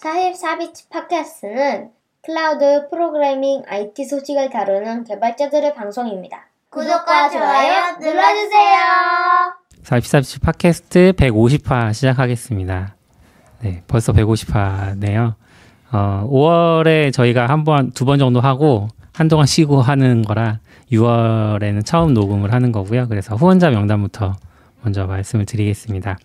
44비치 팟캐스트는 클라우드 프로그래밍 IT 소식을 다루는 개발자들의 방송입니다. 구독과 좋아요 눌러주세요. 44비치 팟캐스트 150화 시작하겠습니다. 네, 벌써 150화네요. 어, 5월에 저희가 한 번, 두 번 정도 하고 한동안 쉬고 하는 거라 6월에는 처음 녹음을 하는 거고요. 그래서 후원자 명단부터 먼저 말씀을 드리겠습니다.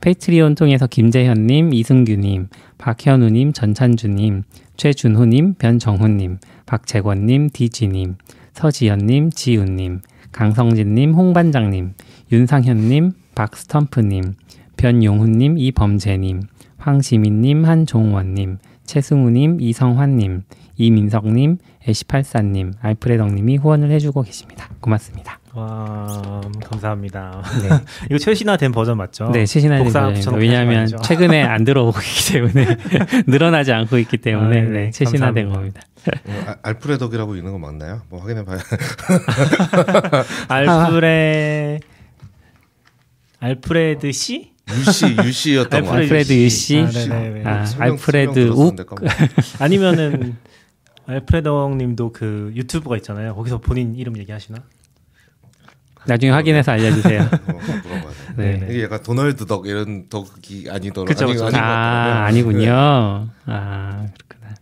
페이트리온 통해서 김재현님, 이승규님, 박현우님, 전찬주님, 최준호님, 변정훈님, 박재권님, 디지님, 서지연님, 지훈님, 강성진님, 홍반장님, 윤상현님, 박스텀프님, 변용훈님, 이범재님, 황시민님, 한종원님, 최승우님, 이성환님, 이민석님, 애시팔사님, 알프레덕님이 후원을 해주고 계십니다. 고맙습니다. 와 감사합니다. 네. 이거 최신화된 버전 맞죠? 네, 최신화된 버전입니다. 왜냐하면 최근에 안 들어오고 있기 때문에 늘어나지 않고 있기 때문에 아, 네, 네, 최신화된 겁니다. 어, 알프레덕이라고 있는 거 맞나요? 뭐 확인해 봐요. 알프레 알프레드 씨? 유씨 유씨였던 거 알프레드 유씨. 아, 아, 알프레드 욱 아니면은 알프레덕님도 그 유튜브가 있잖아요. 거기서 본인 이름 얘기하시나? 나중에 확인해서 알려주세요. 어, 네. 이게 약간 도널드 덕 이런 덕이 아니더라고요. 그쵸, 그쵸. 아니, 아, 아니군요. 네. 아, 그렇구나.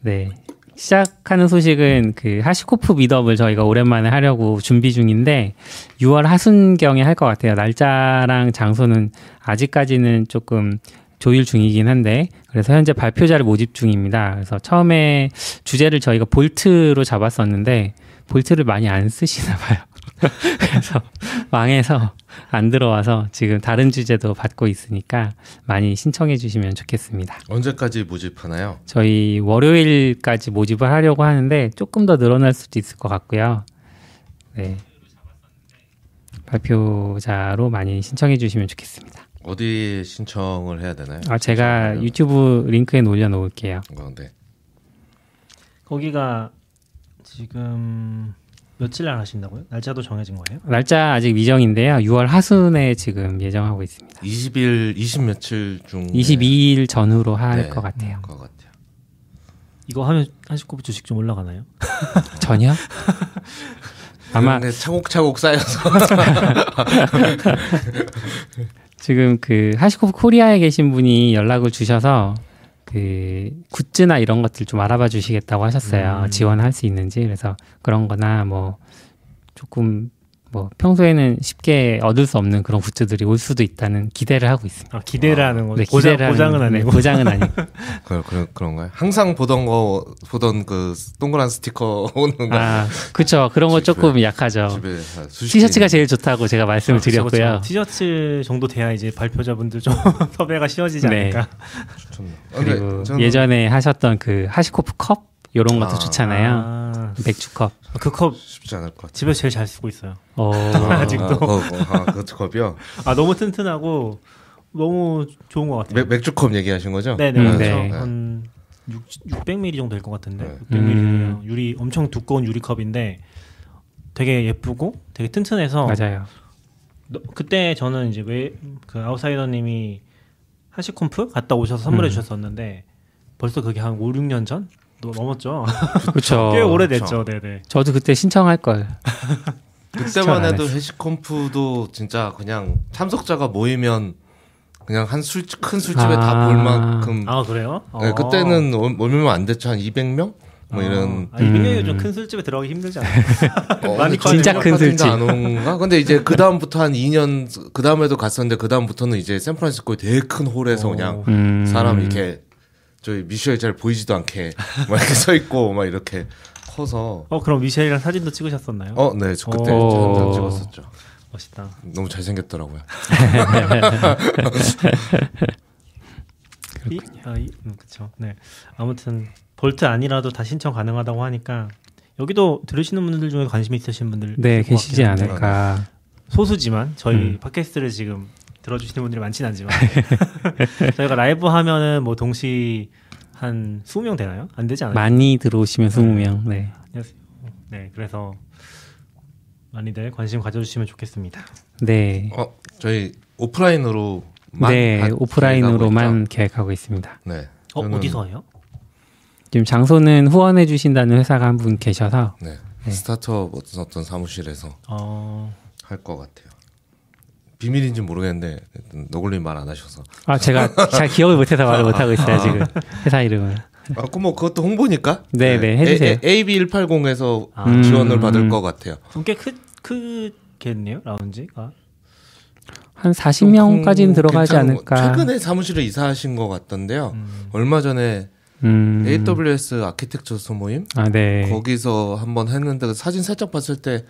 네. 시작하는 소식은 그 하시코프 미더업을 저희가 오랜만에 하려고 준비 중인데 6월 하순경에 할 것 같아요. 날짜랑 장소는 아직까지는 조금 조율 중이긴 한데 그래서 현재 발표자를 모집 중입니다. 그래서 처음에 주제를 저희가 볼트로 잡았었는데 볼트를 많이 안 쓰시나 봐요. 그래서 망해서 안 들어와서 지금 다른 주제도 받고 있으니까 많이 신청해 주시면 좋겠습니다. 언제까지 모집하나요? 저희 월요일까지 모집을 하려고 하는데 조금 더 늘어날 수도 있을 것 같고요. 네. 발표자로 많이 신청해 주시면 좋겠습니다. 어디 신청을 해야 되나요? 아, 제가 유튜브 링크에 올려 놓을게요. 어, 네. 거기가 지금 며칠 날 하신다고요? 날짜도 정해진 거예요? 날짜 아직 미정인데요. 6월 하순에 지금 예정하고 있습니다. 20일, 20 며칠 중 22일 전후로 할것 네, 같아요. 것 같아요. 이거 하면 한식코프 주식 좀 올라가나요? 전혀? 아마 차곡차곡 쌓여서 지금 그 하시코프 코리아에 계신 분이 연락을 주셔서 그 굿즈나 이런 것들 좀 알아봐 주시겠다고 하셨어요. 음. 지원할 수 있는지. 그래서 그런 거나 뭐 조금 뭐 평소에는 쉽게 얻을 수 없는 그런 굿즈들이 올 수도 있다는 기대를 하고 있습니다. 아, 기대를 아, 하는 거죠. 네, 보장, 보장은 네, 아니고. 네, 보장은 아니고. 그, 그, 그런가요? 항상 보던 거, 보던 그 동그란 스티커 오는 거. 아, 그쵸. 그런 거 집에, 조금 약하죠. 티셔츠가 제일 좋다고 제가 말씀을 아, 드렸고요. 그쵸. 티셔츠 정도 돼야 이제 발표자분들 좀 섭외가 쉬워지지 네. 않을까. 그리고 예전에 하셨던 그 하시코프 컵? 요런 것도 아, 좋잖아요. 아. 맥주컵. 그 컵 쉽지 않을 것 같아요. 집에서 제일 잘 쓰고 있어요. 어. 아직도. 아, 아, 그 컵이요? 아, 너무 튼튼하고 너무 좋은 것 같아요. 맥, 맥주컵 얘기하신 거죠? 네네. 음, 네. 네. 한 6, 600ml 정도 될 것 같은데. 네. 600ml. 음. 유리, 엄청 두꺼운 유리컵인데 되게 예쁘고 되게 튼튼해서. 맞아요. 그때 저는 이제 왜 그 아웃사이더님이 하시콤프 갔다 오셔서 선물해 음. 주셨었는데 벌써 그게 한 5, 6년 전? 넘었죠. 그렇죠. 꽤 오래됐죠. 네네. 저도 그때 신청할 걸. 그때만 해도 회식 컴프도 진짜 그냥 참석자가 모이면 그냥 한 술 큰 술집에 아~ 다볼 만큼. 아 그래요? 네, 어. 그때는 얼마 안 됐죠. 한 200명? 뭐 어. 이런. 아, 200명이 음. 좀큰 술집에 들어가기 힘들지 않아요? 어, 많이 진짜 큰 술집. 안 온가? 근데 이제 그 다음부터 한 2년 그 다음에도 갔었는데 그 다음부터는 이제 샌프란시스코에 되게 큰 홀에서 그냥 음. 사람 이렇게 저희 미셸 잘 보이지도 않게 막 이렇게 서 있고 막 이렇게 커서. 어 그럼 미셸이랑 사진도 찍으셨었나요? 어, 네, 저 그때 한장 찍었었죠. 멋있다. 너무 잘 생겼더라고요. 이, 아, 이, 음, 그렇죠. 네. 아무튼 볼트 아니라도 다 신청 가능하다고 하니까 여기도 들으시는 분들 중에 관심 있으신 분들 네 계시지 않을까. 소수지만 저희 음. 팟캐스트를 지금 들어주시는 분들이 많지는 않지만 저희가 라이브 하면은 뭐 동시 한 20명 되나요? 안 되지 않아요? 많이 들어오시면 20명. 네. 네, 그래서 많이들 관심 가져주시면 좋겠습니다. 네. 어, 저희 오프라인으로 네, 오프라인으로만 계획하고 있습니다. 네. 어, 저는- 어디서 해요? 지금 장소는 후원해 주신다는 회사가 한 분 계셔서 네. 스타트업 어떤, 어떤 사무실에서 어, 할 것 같아요. 비밀인지 모르겠는데 너굴님 말 안 하셔서. 아 제가 잘 기억을 못해서 말을 못하고 있어요 지금 회사 이름을. 아, 그뭐 그것도 홍보니까. 네, 네, 해주세요. AB180에서 아. 지원을 음. 받을 것 같아요. 좀꽤 크, 크겠네요 라운지가. 한 40명까지는 좀 들어가지 않을까. 거- 최근에 사무실을 이사하신 것 같던데요. 음. 얼마 전에 음. AWS 아키텍처 소모임 아 네. 거기서 한번 했는데 그 사진 살짝 봤을 때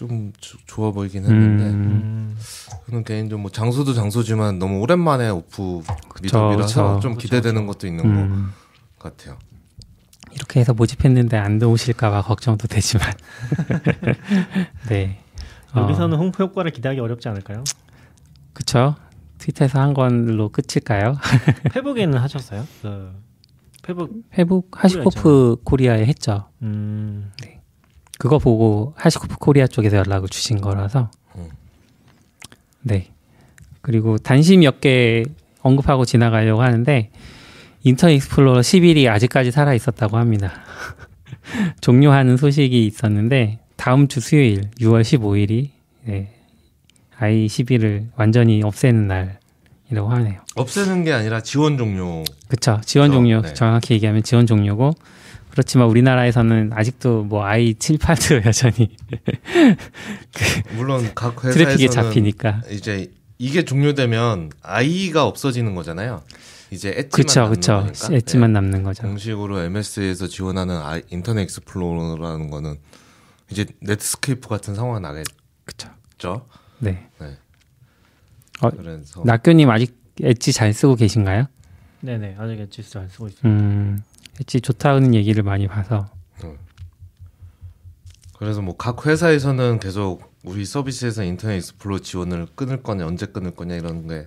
좀 좋아 보이긴 했는데 음. 음. 저는 개인적으로 뭐 장소도 장소지만 너무 오랜만에 오프 그쵸, 미드이라서 그쵸. 좀 기대되는 것도 있는 음. 것 같아요. 이렇게 해서 모집했는데 안 들어오실까봐 걱정도 되지만. 네. 어, 여기서는 홍보 효과를 기대하기 어렵지 않을까요? 그쵸. 트위터에서 한 걸로 끝일까요? 페북에는 하셨어요? 그 페북 회복 하시코프 코리아에 했죠. 음, 그거 보고 하시코프 코리아 쪽에서 연락을 주신 거라서. 음. 네. 그리고 단신 몇개 언급하고 지나가려고 하는데 인터넷 익스플로러 11이 아직까지 살아 있었다고 합니다. 종료하는 소식이 있었는데 다음 주 수요일 6월 15일이 네, IE11을 완전히 없애는 날 이라고 하네요. 없애는 게 아니라 지원 종료. 그쵸. 지원 종료. 네. 정확히 얘기하면 지원 종료고. 그렇지만 우리나라에서는 아직도 뭐 IE7, 8도 여전히 물론 각 트래픽에 회사에서는 잡히니까. 이제 이게 종료되면 IE가 없어지는 거잖아요. 이제 엣지만 그쵸, 남는 그쵸. 거니까. 엣지만 예. 남는 거죠. 정식으로 MS에서 지원하는 IE, 인터넷 익스플로러라는 거는 이제 넷스케이프 같은 상황이 나겠죠. 그쵸. 네. 어, 그래서 낙교님 아직 엣지 잘 쓰고 계신가요? 네네 아직 엣지 잘 쓰고 있어요. 음, 엣지 좋다는 얘기를 많이 봐서. 그래서 뭐 각 회사에서는 계속 우리 서비스에서 인터넷 익스플로러 지원을 끊을 거냐 언제 끊을 거냐 이런 게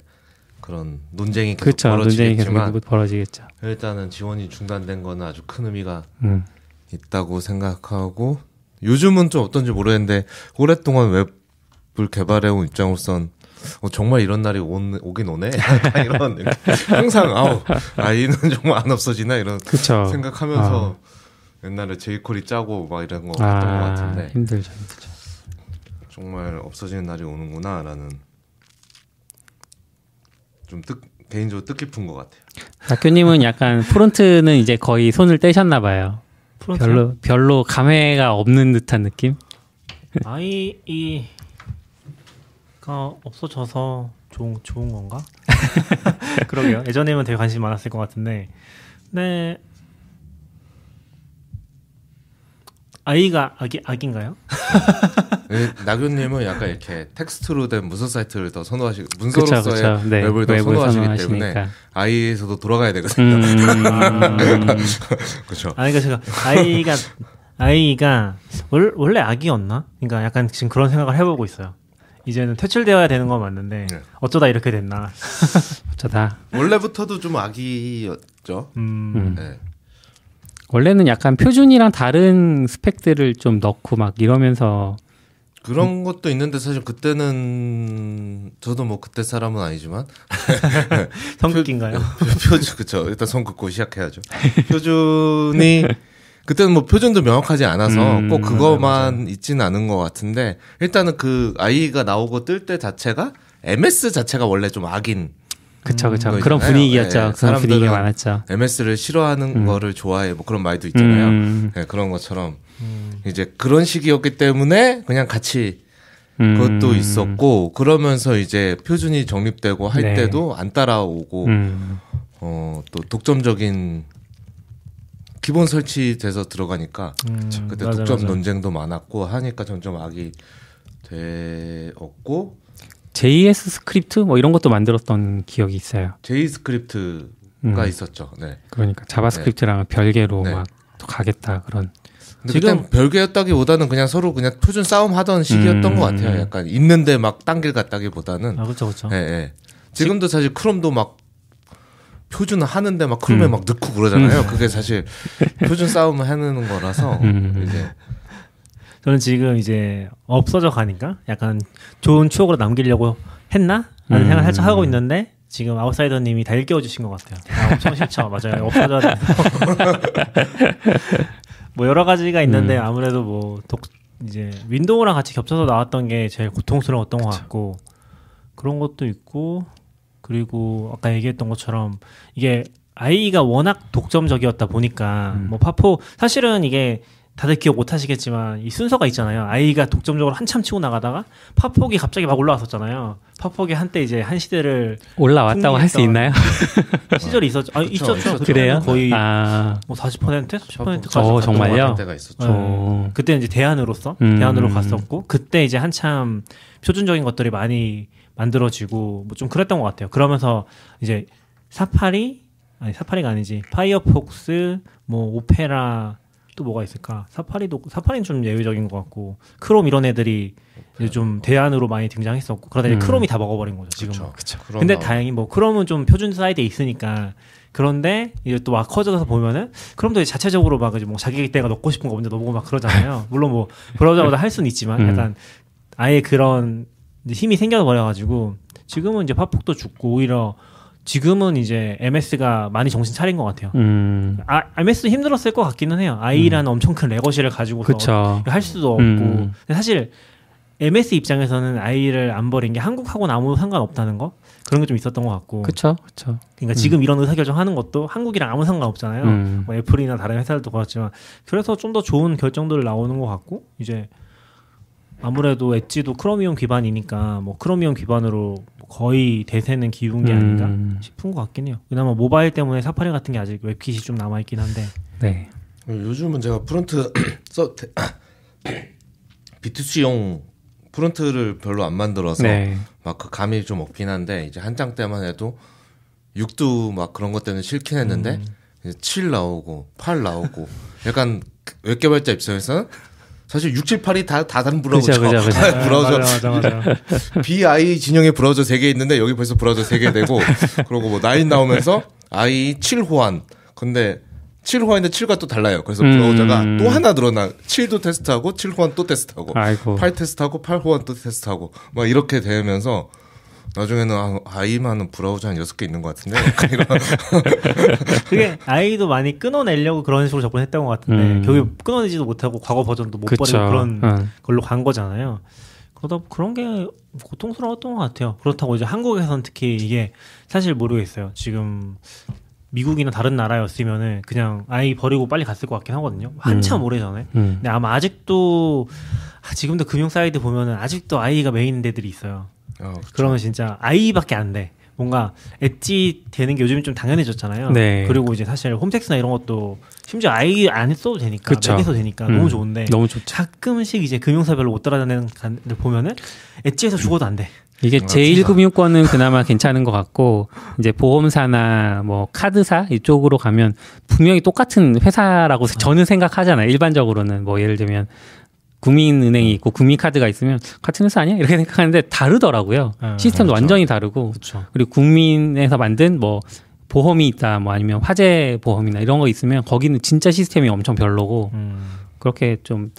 그런 논쟁이 계속 그쵸. 논쟁이 계속 벌어지겠지만 벌어지겠죠. 일단은 지원이 중단된 거는 아주 큰 의미가 음. 있다고 생각하고 요즘은 좀 어떤지 모르겠는데 오랫동안 웹을 개발해온 입장으로선 어, 정말 이런 날이 온, 오긴 오네 이런. 항상 아우 아 IE는 정말 안 없어지나 이런 그쵸. 생각하면서 옛날에 jQuery 짜고 막 이런 거 했던 것 아, 같은데 힘들죠, 힘들죠. 정말 없어지는 날이 오는구나라는 좀 뜻, 개인적으로 뜻깊은 것 같아요. 낙교님은 약간 프론트는 이제 거의 손을 떼셨나 봐요. 프론트 별로 별로 감회가 없는 듯한 느낌? IE가 없어져서 좋은 좋은 건가? 그러게요. 예전에는 되게 관심 많았을 것 같은데, 네 아이가 아기 아기인가요? 예, 나교님은 약간 이렇게 텍스트로 된 문서 사이트를 더 선호하시고 문서로서의 그쵸. 네, 웹을 더 선호하시기 선호하시니까. 때문에 아이에서도 돌아가야 되거든요. 음, 그렇죠. 아니 그러니까 제가 아이가 아이가 월, 원래 아기였나? 그러니까 약간 지금 그런 생각을 해보고 있어요. 이제는 퇴출되어야 되는 건 맞는데 네. 어쩌다 이렇게 됐나? 어쩌다. 원래부터도 좀 아기였죠. 음, 음. 네. 원래는 약간 표준이랑 다른 스펙들을 좀 넣고 막 이러면서 그런 것도 있는데 사실 그때는 저도 뭐 그때 사람은 아니지만 성격인가요? 표준 그쵸 일단 손 긋고 시작해야죠. 표준이 그때는 뭐 표준도 명확하지 않아서 음, 꼭 그거만 있지는 않은 것 같은데 일단은 그 아이가 나오고 뜰 때 자체가 MS 자체가 원래 좀 악인 그쵸 그쵸 거 그런 있잖아요. 분위기였죠. 예, 그런 분위기가 많았죠. MS를 싫어하는 음. 거를 좋아해 뭐 그런 말도 있잖아요. 음, 네, 그런 것처럼 음. 이제 그런 시기였기 때문에 그냥 같이 음, 그것도 있었고 그러면서 이제 표준이 정립되고 할 네. 때도 안 따라오고 음, 어또 독점적인 기본 설치돼서 들어가니까 음, 그때 맞아, 독점 맞아. 논쟁도 많았고 하니까 점점 악이 되었고 JS 스크립트 뭐 이런 것도 만들었던 기억이 있어요. JScript가 음, 있었죠. 네. 그러니까 JavaScript랑 별개로 네. 막또 가겠다 그런. 근데 지금- 별개였다기보다는 그냥 서로 그냥 표준 싸움 하던 시기였던 음. 것 같아요. 약간 있는데 막 딴 길 갔다기보다는 아 그렇죠 그렇죠. 예, 예. 지금도 사실 Chrome도 막 표준을 하는데 막 Chrome에 음. 막 넣고 그러잖아요. 그게 사실 표준 싸움을 해는 거라서 음. 이제 저는 지금 이제 없어져 가니까 약간 좋은 추억으로 남기려고 했나? 라는 음. 생각을 살짝 하고 있는데 지금 아웃사이더님이 다 일깨워 주신 것 같아요. 아, 엄청 싫죠, 맞아요. 없어져야 돼. 뭐 여러 가지가 있는데 음. 아무래도 뭐 독, 이제 윈도우랑 같이 겹쳐서 나왔던 게 제일 고통스러웠던 것 같고 그런 것도 있고 그리고 아까 얘기했던 것처럼 이게 아이가 워낙 독점적이었다 보니까 음. 뭐 파포 사실은 이게 다들 기억 못 하시겠지만 이 순서가 있잖아요. 아이가 독점적으로 한참 치고 나가다가 파폭이 갑자기 막 올라왔었잖아요. 파폭이 한때 이제 한 시대를 올라왔다고 할 수 있나요? 시절이 있었죠. 아, 그쵸, 있었죠. 있었죠. 그래요? 거의 아, 뭐 40%, 40%까지. 어, 정말요? 할 때가 있었죠. 어. 그때 이제 대안으로서 음. 대안으로 갔었고 그때 이제 한참 표준적인 것들이 많이 만들어지고 뭐 좀 그랬던 것 같아요. 그러면서 이제 사파리 아니 Safari가 아니지 Firefox 뭐 Opera 또 뭐가 있을까? Safari도 Safari는 좀 예외적인 것 같고 크롬 이런 애들이 이제 좀 대안으로 많이 등장했었고 그러다 이제 음. Chrome이 다 먹어버린 거죠 지금. 그쵸. 그쵸. 근데. 다행히 뭐 Chrome은 좀 표준 사이드에 있으니까 그런데 이제 또 막 커져서 보면은 Chrome도 이제 자체적으로 막 이제 뭐 자기네가 넣고 싶은 거 먼저 넣어보고 막 그러잖아요. 물론 뭐 브라우저마다 할 수는 있지만 음. 약간 아예 그런 힘이 생겨 버려가지고 지금은 이제 팝폭도 죽고 오히려 지금은 이제 MS가 많이 정신 차린 것 같아요. 음, 아, MS도 힘들었을 것 같기는 해요. 아이라는 엄청 큰 레거시를 가지고서. 할 수도 없고 음. 사실 MS 입장에서는 아이를 안 버린 게 한국하고는 아무 상관없다는 거 그런 게 좀 있었던 것 같고 그쵸, 그쵸. 그러니까 지금 이런 의사결정 하는 것도 한국이랑 아무 상관없잖아요 음. 뭐 애플이나 다른 회사들도 그렇지만 그래서 좀 더 좋은 결정들 나오는 것 같고 이제 아무래도 엣지도 크로미움 기반이니까 뭐 Chromium 기반으로 거의 대세는 기운 게 아닌가 음, 싶은 것 같긴 해요 그나마 모바일 때문에 사파리 같은 게 아직 WebKit이 좀 남아 있긴 한데 네. 요즘은 제가 프론트 써 B2C용 프론트를 별로 안 만들어서 네. 막그 감이 좀 없긴 한데 이제 한창 때만 해도 6도 막 그런 것 때문에 싫긴 했는데 음. 이제 7 나오고 8 나오고 약간 웹 개발자 입장에서는 사실 6, 7, 8이 다, 다 다른 브라우저. 그죠, 그죠, 그죠. 브라우저. 맞아 맞아 맞아 IE 진영의 브라우저 3개 있는데 여기 벌써 브라우저 3개 되고 그리고 뭐 9 나오면서 IE 7 호환. 근데 7 호환인데 7과 또 달라요. 그래서 음. 브라우저가 또 하나 늘어나. 7도 테스트하고 7 호환 또 테스트하고 아이고. 8 테스트하고 8 호환 또 테스트하고 막 이렇게 되면서 나중에는 아, IE만은 브라우저 한 6개 있는 것 같은데 그게 IE도 많이 끊어내려고 그런 식으로 접근했던 것 같은데 음. 결국 끊어내지도 못하고 과거 버전도 못 그쵸. 버리고 그런 응. 걸로 간 거잖아요. 그러다 그런 게 고통스러웠던 것 같아요. 그렇다고 이제 한국에서는 특히 이게 사실 모르겠어요. 지금 미국이나 다른 나라였으면은 그냥 IE 버리고 빨리 갔을 것 같긴 하거든요. 한참 음. 오래 전에. 음. 근데 아마 아직도 아, 지금도 금융 사이트 보면은 아직도 IE가 메인 데들이 있어요. 어, 그쵸. 그러면 진짜 IE밖에 안 돼. 뭔가 엣지 되는 게 요즘 좀 당연해졌잖아요. 네. 그리고 이제 사실 홈택스나 이런 것도 심지어 IE 안 써도 되니까 그쵸. 맥에서 되니까 음. 너무 좋은데 너무 좋죠. 가끔씩 이제 금융사별로 못 따라다니는 간들 보면은 Edge에서 죽어도 안 돼. 이게 아, 제1금융권은 그나마 괜찮은 것 같고 이제 보험사나 뭐 카드사 이쪽으로 가면 분명히 똑같은 회사라고 저는 생각하잖아요. 일반적으로는 뭐 예를 들면 국민은행이 있고 국민카드가 있으면 같은 회사 아니야? 이렇게 생각하는데 다르더라고요. 아, 시스템도 그렇죠. 완전히 다르고 그렇죠. 그리고 국민에서 만든 뭐 보험이 있다 뭐 아니면 화재 보험이나 이런 거 있으면 거기는 진짜 시스템이 엄청 별로고 음. 그렇게 좀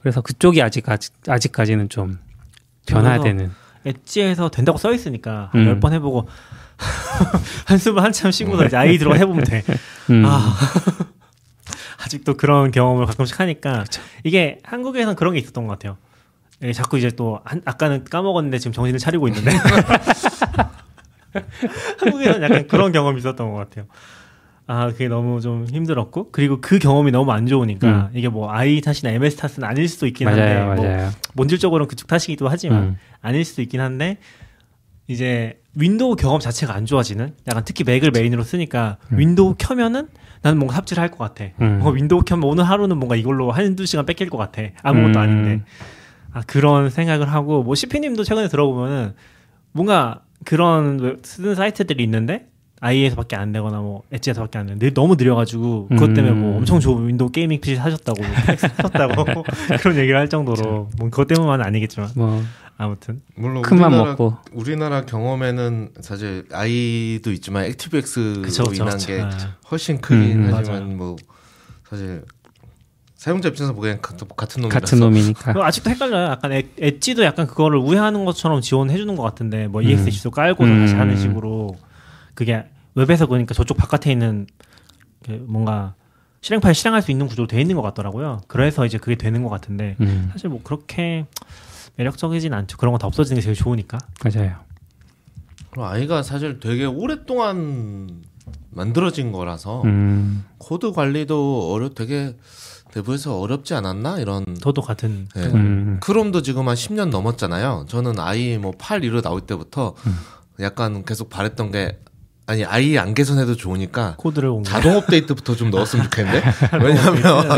그래서 그쪽이 아직 아직 아직까지는 좀 변화되는 엣지에서 된다고 써 있으니까 음. 열번 해보고 한숨을 한참 쉬고서 이제 아이 들어가 해보면 돼. 음. 아. 아직도 그런 경험을 가끔씩 하니까 이게 한국에서는 그런 게 있었던 것 같아요. 예, 자꾸 이제 또 한, 아까는 까먹었는데 지금 정신을 차리고 있는데 한국에서는 약간 그런 경험이 있었던 것 같아요. 아 그게 너무 좀 힘들었고 그리고 그 경험이 너무 안 좋으니까 이게 뭐 IE 탓이나 MS 탓은 아닐 수도 있긴 한데 음. 맞아요, 뭐 맞아요. 본질적으로는 그쪽 탓이기도 하지만 음. 아닐 수도 있긴 한데 이제 윈도우 경험 자체가 안 좋아지는 약간 특히 맥을 메인으로 쓰니까 윈도우 켜면은 나는 뭔가 삽질을 할것 같아. 음. 뭐 윈도우 켜면 오늘 하루는 뭔가 이걸로 한두 시간 뺏길 것 같아. 아무것도 음. 아닌데. 아, 그런 생각을 하고 뭐 시피님도 최근에 들어보면은 뭔가 그런 웹- 쓰는 사이트들이 있는데 IE에서밖에 안 되거나 뭐 Edge에서밖에 안 되는데 너무 느려가지고 그것 때문에 뭐 음. 엄청 좋은 윈도우 gaming PC 사셨다고 사셨다고 그런 얘기를 할 정도로 뭐 그것 때문만은 아니겠지만 뭐 아무튼 물론 큰맘 우리나라, 먹고 우리나라 경험에는 사실 IE도 있지만 ActiveX로 그쵸, 그쵸, 인한 그쵸. 게 아. 훨씬 크긴 음, 하지만 맞아요. 뭐 사실 사용자 입장에서 보기엔 같은, 같은 놈이라서 같은 놈이니까. 아직도 헷갈려요. 약간 엣- Edge도 약간 그거를 우회하는 것처럼 지원해 주는 것 같은데 뭐 EX 지수 깔고서 음. 다시 하는 식으로 그게 웹에서 보니까 저쪽 바깥에 있는 그 뭔가 실행 파일 실행할 수 있는 구조로 돼 있는 것 같더라고요. 그래서 이제 그게 되는 것 같은데 음, 사실 뭐 그렇게 매력적이진 않죠. 그런 거 다 없어지는 게 제일 좋으니까. 맞아요. 그럼 IE가 사실 되게 오랫동안 만들어진 거라서 음, 코드 관리도 어려 되게 내부에서 어렵지 않았나 이런 저도 같은 네. 음, 크롬도 지금 한 10년 넘었잖아요. 저는 아이 뭐8 이로 나올 때부터 약간 계속 바랬던 게 아니 아이 안 개선해도 좋으니까 코드를. 자동 업데이트부터 좀 넣었으면 좋겠는데 왜냐하면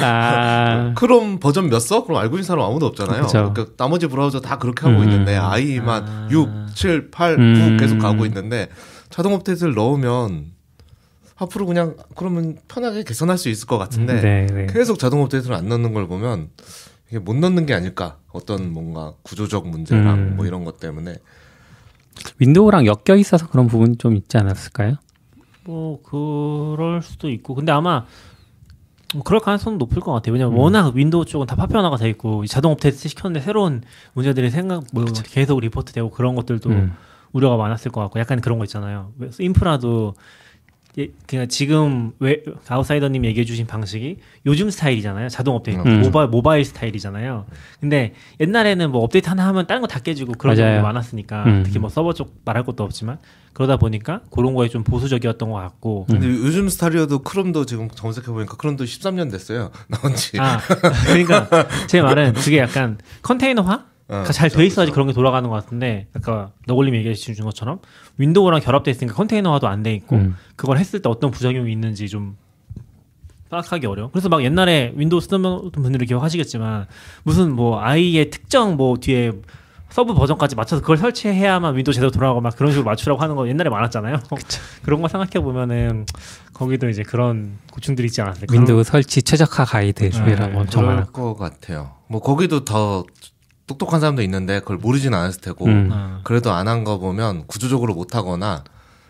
아, 크롬 버전 몇 써? 그럼 알고 있는 사람 아무도 없잖아요. 그쵸. 그러니까 나머지 브라우저 다 그렇게 하고 음. 있는데 아이만 아. 6, 7, 8, 9 음. 계속 가고 있는데 자동 업데이트를 넣으면 앞으로 그냥 그러면 편하게 개선할 수 있을 것 같은데 네, 네. 계속 자동 업데이트를 안 넣는 걸 보면 이게 못 넣는 게 아닐까 어떤 뭔가 구조적 문제랑 음. 뭐 이런 것 때문에 윈도우랑 엮여 있어서 그런 부분이 좀 있지 않았을까요? 뭐 그럴 수도 있고 근데 아마 뭐 그럴 가능성은 높을 것 같아요. 왜냐면 음. 워낙 윈도우 쪽은 다 파편화가 돼 있고 이 자동 업데이트 시켰는데 새로운 문제들이 생각 뭐 계속 리포트되고 그런 것들도 음. 우려가 많았을 것 같고 약간 그런 거 있잖아요. 왜- 인프라도 예, 그냥 지금 왜 아웃사이더님 얘기해주신 방식이 요즘 스타일이잖아요. 자동 업데이트 음. 모바일 모바일 스타일이잖아요. 근데 옛날에는 뭐 업데이트 하나 하면 다른 거 다 깨지고 그런. 경우가 많았으니까 음. 특히 뭐 서버 쪽 말할 것도 없지만 그러다 보니까 그런 거에 좀 보수적이었던 것 같고 근데 요즘 스타일이어도 Chrome도 지금 검색해 보니까 Chrome도 13년 됐어요 나온지 아 그러니까 제 말은 그게 약간 컨테이너화 어, 잘돼 있어야지 그런 게 돌아가는 것 같은데 아까 너굴님 얘기해 주신 것처럼 윈도우랑 결합돼 있으니까 컨테이너화도 안 돼 있고 음. 그걸 했을 때 어떤 부작용이 있는지 좀 파악하기 어려워. 그래서 막 옛날에 윈도우 쓰던 분들이 기억하시겠지만 무슨 뭐 IE의 특정 뭐 뒤에 서브 버전까지 맞춰서 그걸 설치해야만 윈도우 제대로 돌아가고 막 그런 식으로 맞추라고 하는 거 옛날에 많았잖아요. 그런 거 생각해 보면은 거기도 이제 그런 고충들이 있지 않았을까. 윈도우 설치 최적화 가이드라고 네. 그럴 것 같아요 뭐 거기도 더 똑똑한 사람도 있는데 그걸 모르진 않았을 테고 음. 어. 그래도 안 한 거 보면 구조적으로 못 하거나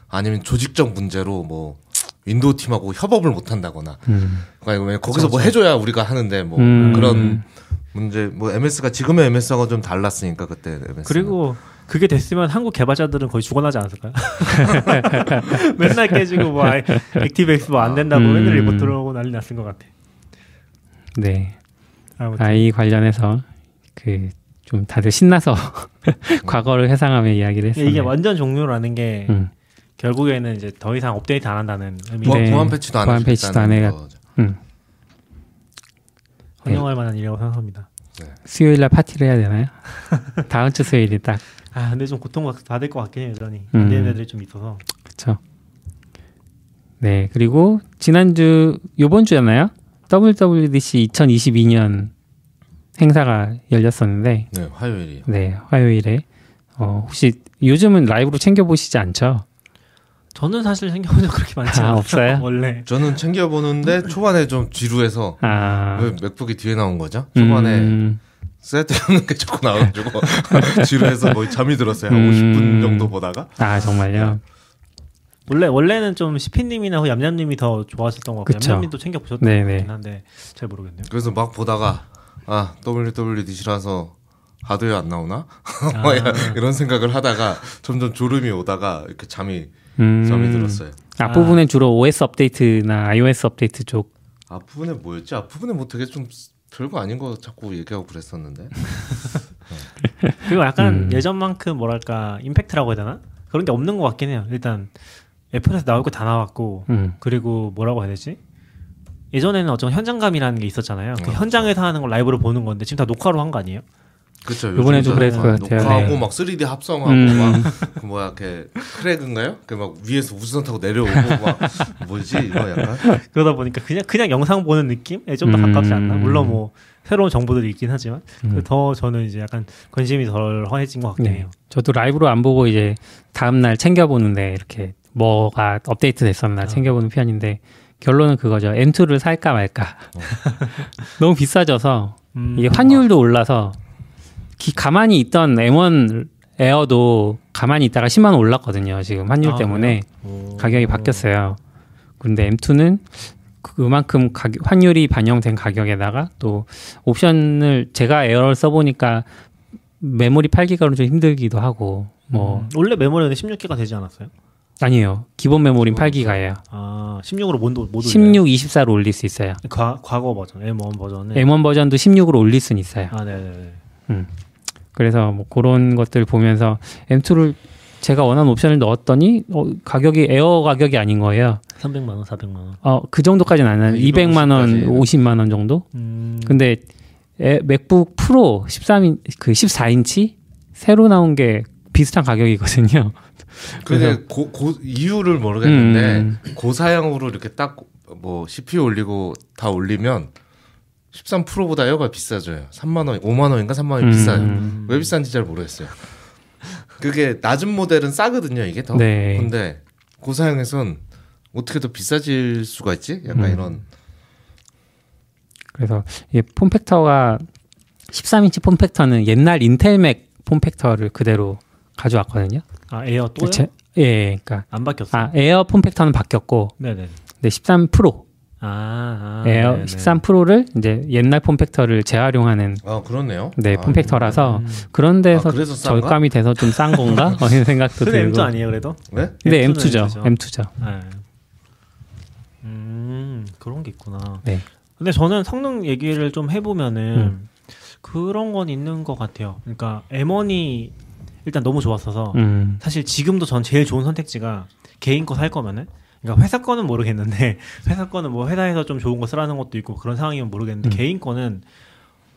아니면 조직적 문제로 뭐 윈도우 팀하고 협업을 못 한다거나 음. 그러니까 왜 거기서 뭐 해줘야 우리가 하는데 뭐 음. 그런 문제 뭐 MS가 지금의 MS하고 좀 달랐으니까 그때 MS 그리고 그게 됐으면 한국 개발자들은 거의 죽어나지 않았을까요? 맨날 깨지고 뭐 아이- 액티브엑스 뭐 안 된다고 음. 맨날 리포트 들어오고 난리 났을 것 같아. 네. 아무튼 아이 관련해서 그 좀 다들 신나서 과거를 회상하며 이야기를 했어요. 이게 완전 종료라는 게 음. 결국에는 이제 더 이상 업데이트 안 한다는 의미. 네. 보안 패치도 안 보안 패치도 안 해가- 거죠. 음. 환영할 만한 일이라고 생각합니다. 수요일 날 파티를 해야 되나요? 다음 주 수요일이 딱 아 근데 좀 고통 받을 것 같긴 해요 여전히 음. 안 되는 애들이 좀 있어서 그렇죠. 네, 그리고 지난주 요번 주였나요? WWDC 2022년 행사가 열렸었는데 네 화요일이요. 네, 화요일에 어, 혹시 요즘은 라이브로 챙겨 보시지 않죠? 저는 사실 생겨본 적 그렇게 많지 아, 않아요 없어요? 원래 저는 챙겨 보는데 초반에 좀 지루해서 아. 왜 맥북이 뒤에 나온 거죠? 초반에 음, 세트 없는 게 자꾸 나와가지고 지루해서 거의 잠이 들었어요. 한 음. 50분 정도 보다가 아, 정말요? 원래 원래는 좀 시피님이나 얌얌님이 더 좋아하셨던 것 같아요. 얌얌님도 챙겨 보셨던 네네. 것 같긴 한데 잘 모르겠네요 그래서 막 보다가 아 WWDC라서 하드웨어 안 나오나? 아. 이런 생각을 하다가 점점 졸음이 오다가 이렇게 잠이 음, 잠이 들었어요. 앞부분엔 주로 OS 업데이트나 iOS 업데이트 쪽 앞부분에 뭐였지? 앞부분에 뭐 되게 좀 별거 아닌 거 자꾸 얘기하고 그랬었는데. 그리고 약간 음. 예전만큼 뭐랄까 임팩트라고 해야 되나 그런 게 없는 것 같긴 해요 일단 애플에서 나올 거 다 나왔고 음, 그리고 뭐라고 해야 되지? 예전에는 어떤 현장감이라는 게 있었잖아요. 그 어. 현장에서 하는 걸 라이브로 보는 건데 지금 다 녹화로 한 거 아니에요? 그렇죠. 요번에도 그랬을 것 같아요. 녹화하고 네. 막 3D 합성하고 음. 막그 뭐야 이렇게 크랙인가요? 그 막 위에서 우주선 타고 내려오고 막 뭐지 이거 약간 그러다 보니까 그냥 그냥 영상 보는 느낌에 좀더 음. 가깝지 않나? 물론 뭐 새로운 정보들이 있긴 하지만 음. 더 저는 이제 약간 관심이 덜 허해진 것 같긴 네. 해요. 저도 라이브로 안 보고 이제 다음 날 챙겨 보는데 이렇게 뭐가 업데이트 됐었나 아. 챙겨 보는 편인데 결론은 그거죠. M2를 살까 말까. 너무 비싸져서 음, 이게 환율도 올라서 기- 가만히 있던 M1 에어도 가만히 있다가 10만 원 올랐거든요. 지금 환율 아, 때문에 오. 가격이 바뀌었어요. 근데 M2는 그만큼 가격, 환율이 반영된 가격에다가 또 옵션을 제가 에어를 써보니까 메모리 8기가로 좀 힘들기도 하고 뭐 음, 원래 메모리는 16기가 되지 않았어요? 아니에요. 기본 메모리는 8기가예요. 아 16으로 못, 못 올려요? 16, 24로 올릴 수 있어요. 과, 과거 버전 M1 버전은 M1 버전도 16으로 올릴 수는 있어요. 아 네네네. 그래서 뭐 그런 것들 보면서 M2를 제가 원하는 옵션을 넣었더니 어, 가격이 에어 가격이 아닌 거예요. 300만 원 400만 원. 어, 그 정도까지는 안 하는 200만 원, 250 까지. 50만 원 정도? 음, 근데 에, 맥북 프로 13인 그 14인치? 새로 나온 게 비슷한 가격이거든요. 그게 고, 고 이유를 모르겠는데 음. 고사양으로 이렇게 딱 뭐 CPU 올리고 다 올리면 13 프로보다 에어가 비싸져요. 3만 원, 5만 원인가 3만 원이 음. 비싸요. 왜 비싼지 잘 모르겠어요. 그게 낮은 모델은 싸거든요, 이게 더. 네. 근데 고사양에선 어떻게 더 비싸질 수가 있지? 약간 음. 이런. 그래서 이 form factor가 13인치 form factor는 옛날 인텔 맥 form factor를 그대로 가져왔거든요. 아 에어 또요? 제- 예, 그러니까 안 바뀌었어요? 아 에어 form factor는 바뀌었고 네네 근데 13 프로 아, 아 에어 네네. 13 프로를 이제 옛날 form factor를 재활용하는 아, 그렇네요. 네 아, form factor라서 음. 그런 데서 아? 절감이 돼서 좀 싼 건가? 어, 이런 생각도 근데 들고. M2 아니에요 그래도? 네? M2는 M2죠. M2죠. M2죠. 네. 음 그런 게 있구나. 네. 근데 저는 성능 얘기를 좀 해보면은 음. 그런 건 있는 것 같아요. 그러니까 M1이 일단 너무 좋았어서 음. 사실 지금도 전 제일 좋은 선택지가 개인 거 살 거면은 그러니까 회사 거는 모르겠는데 회사 거는 뭐 회사에서 좀 좋은 거 쓰라는 것도 있고 그런 상황이면 모르겠는데 음. 개인 거는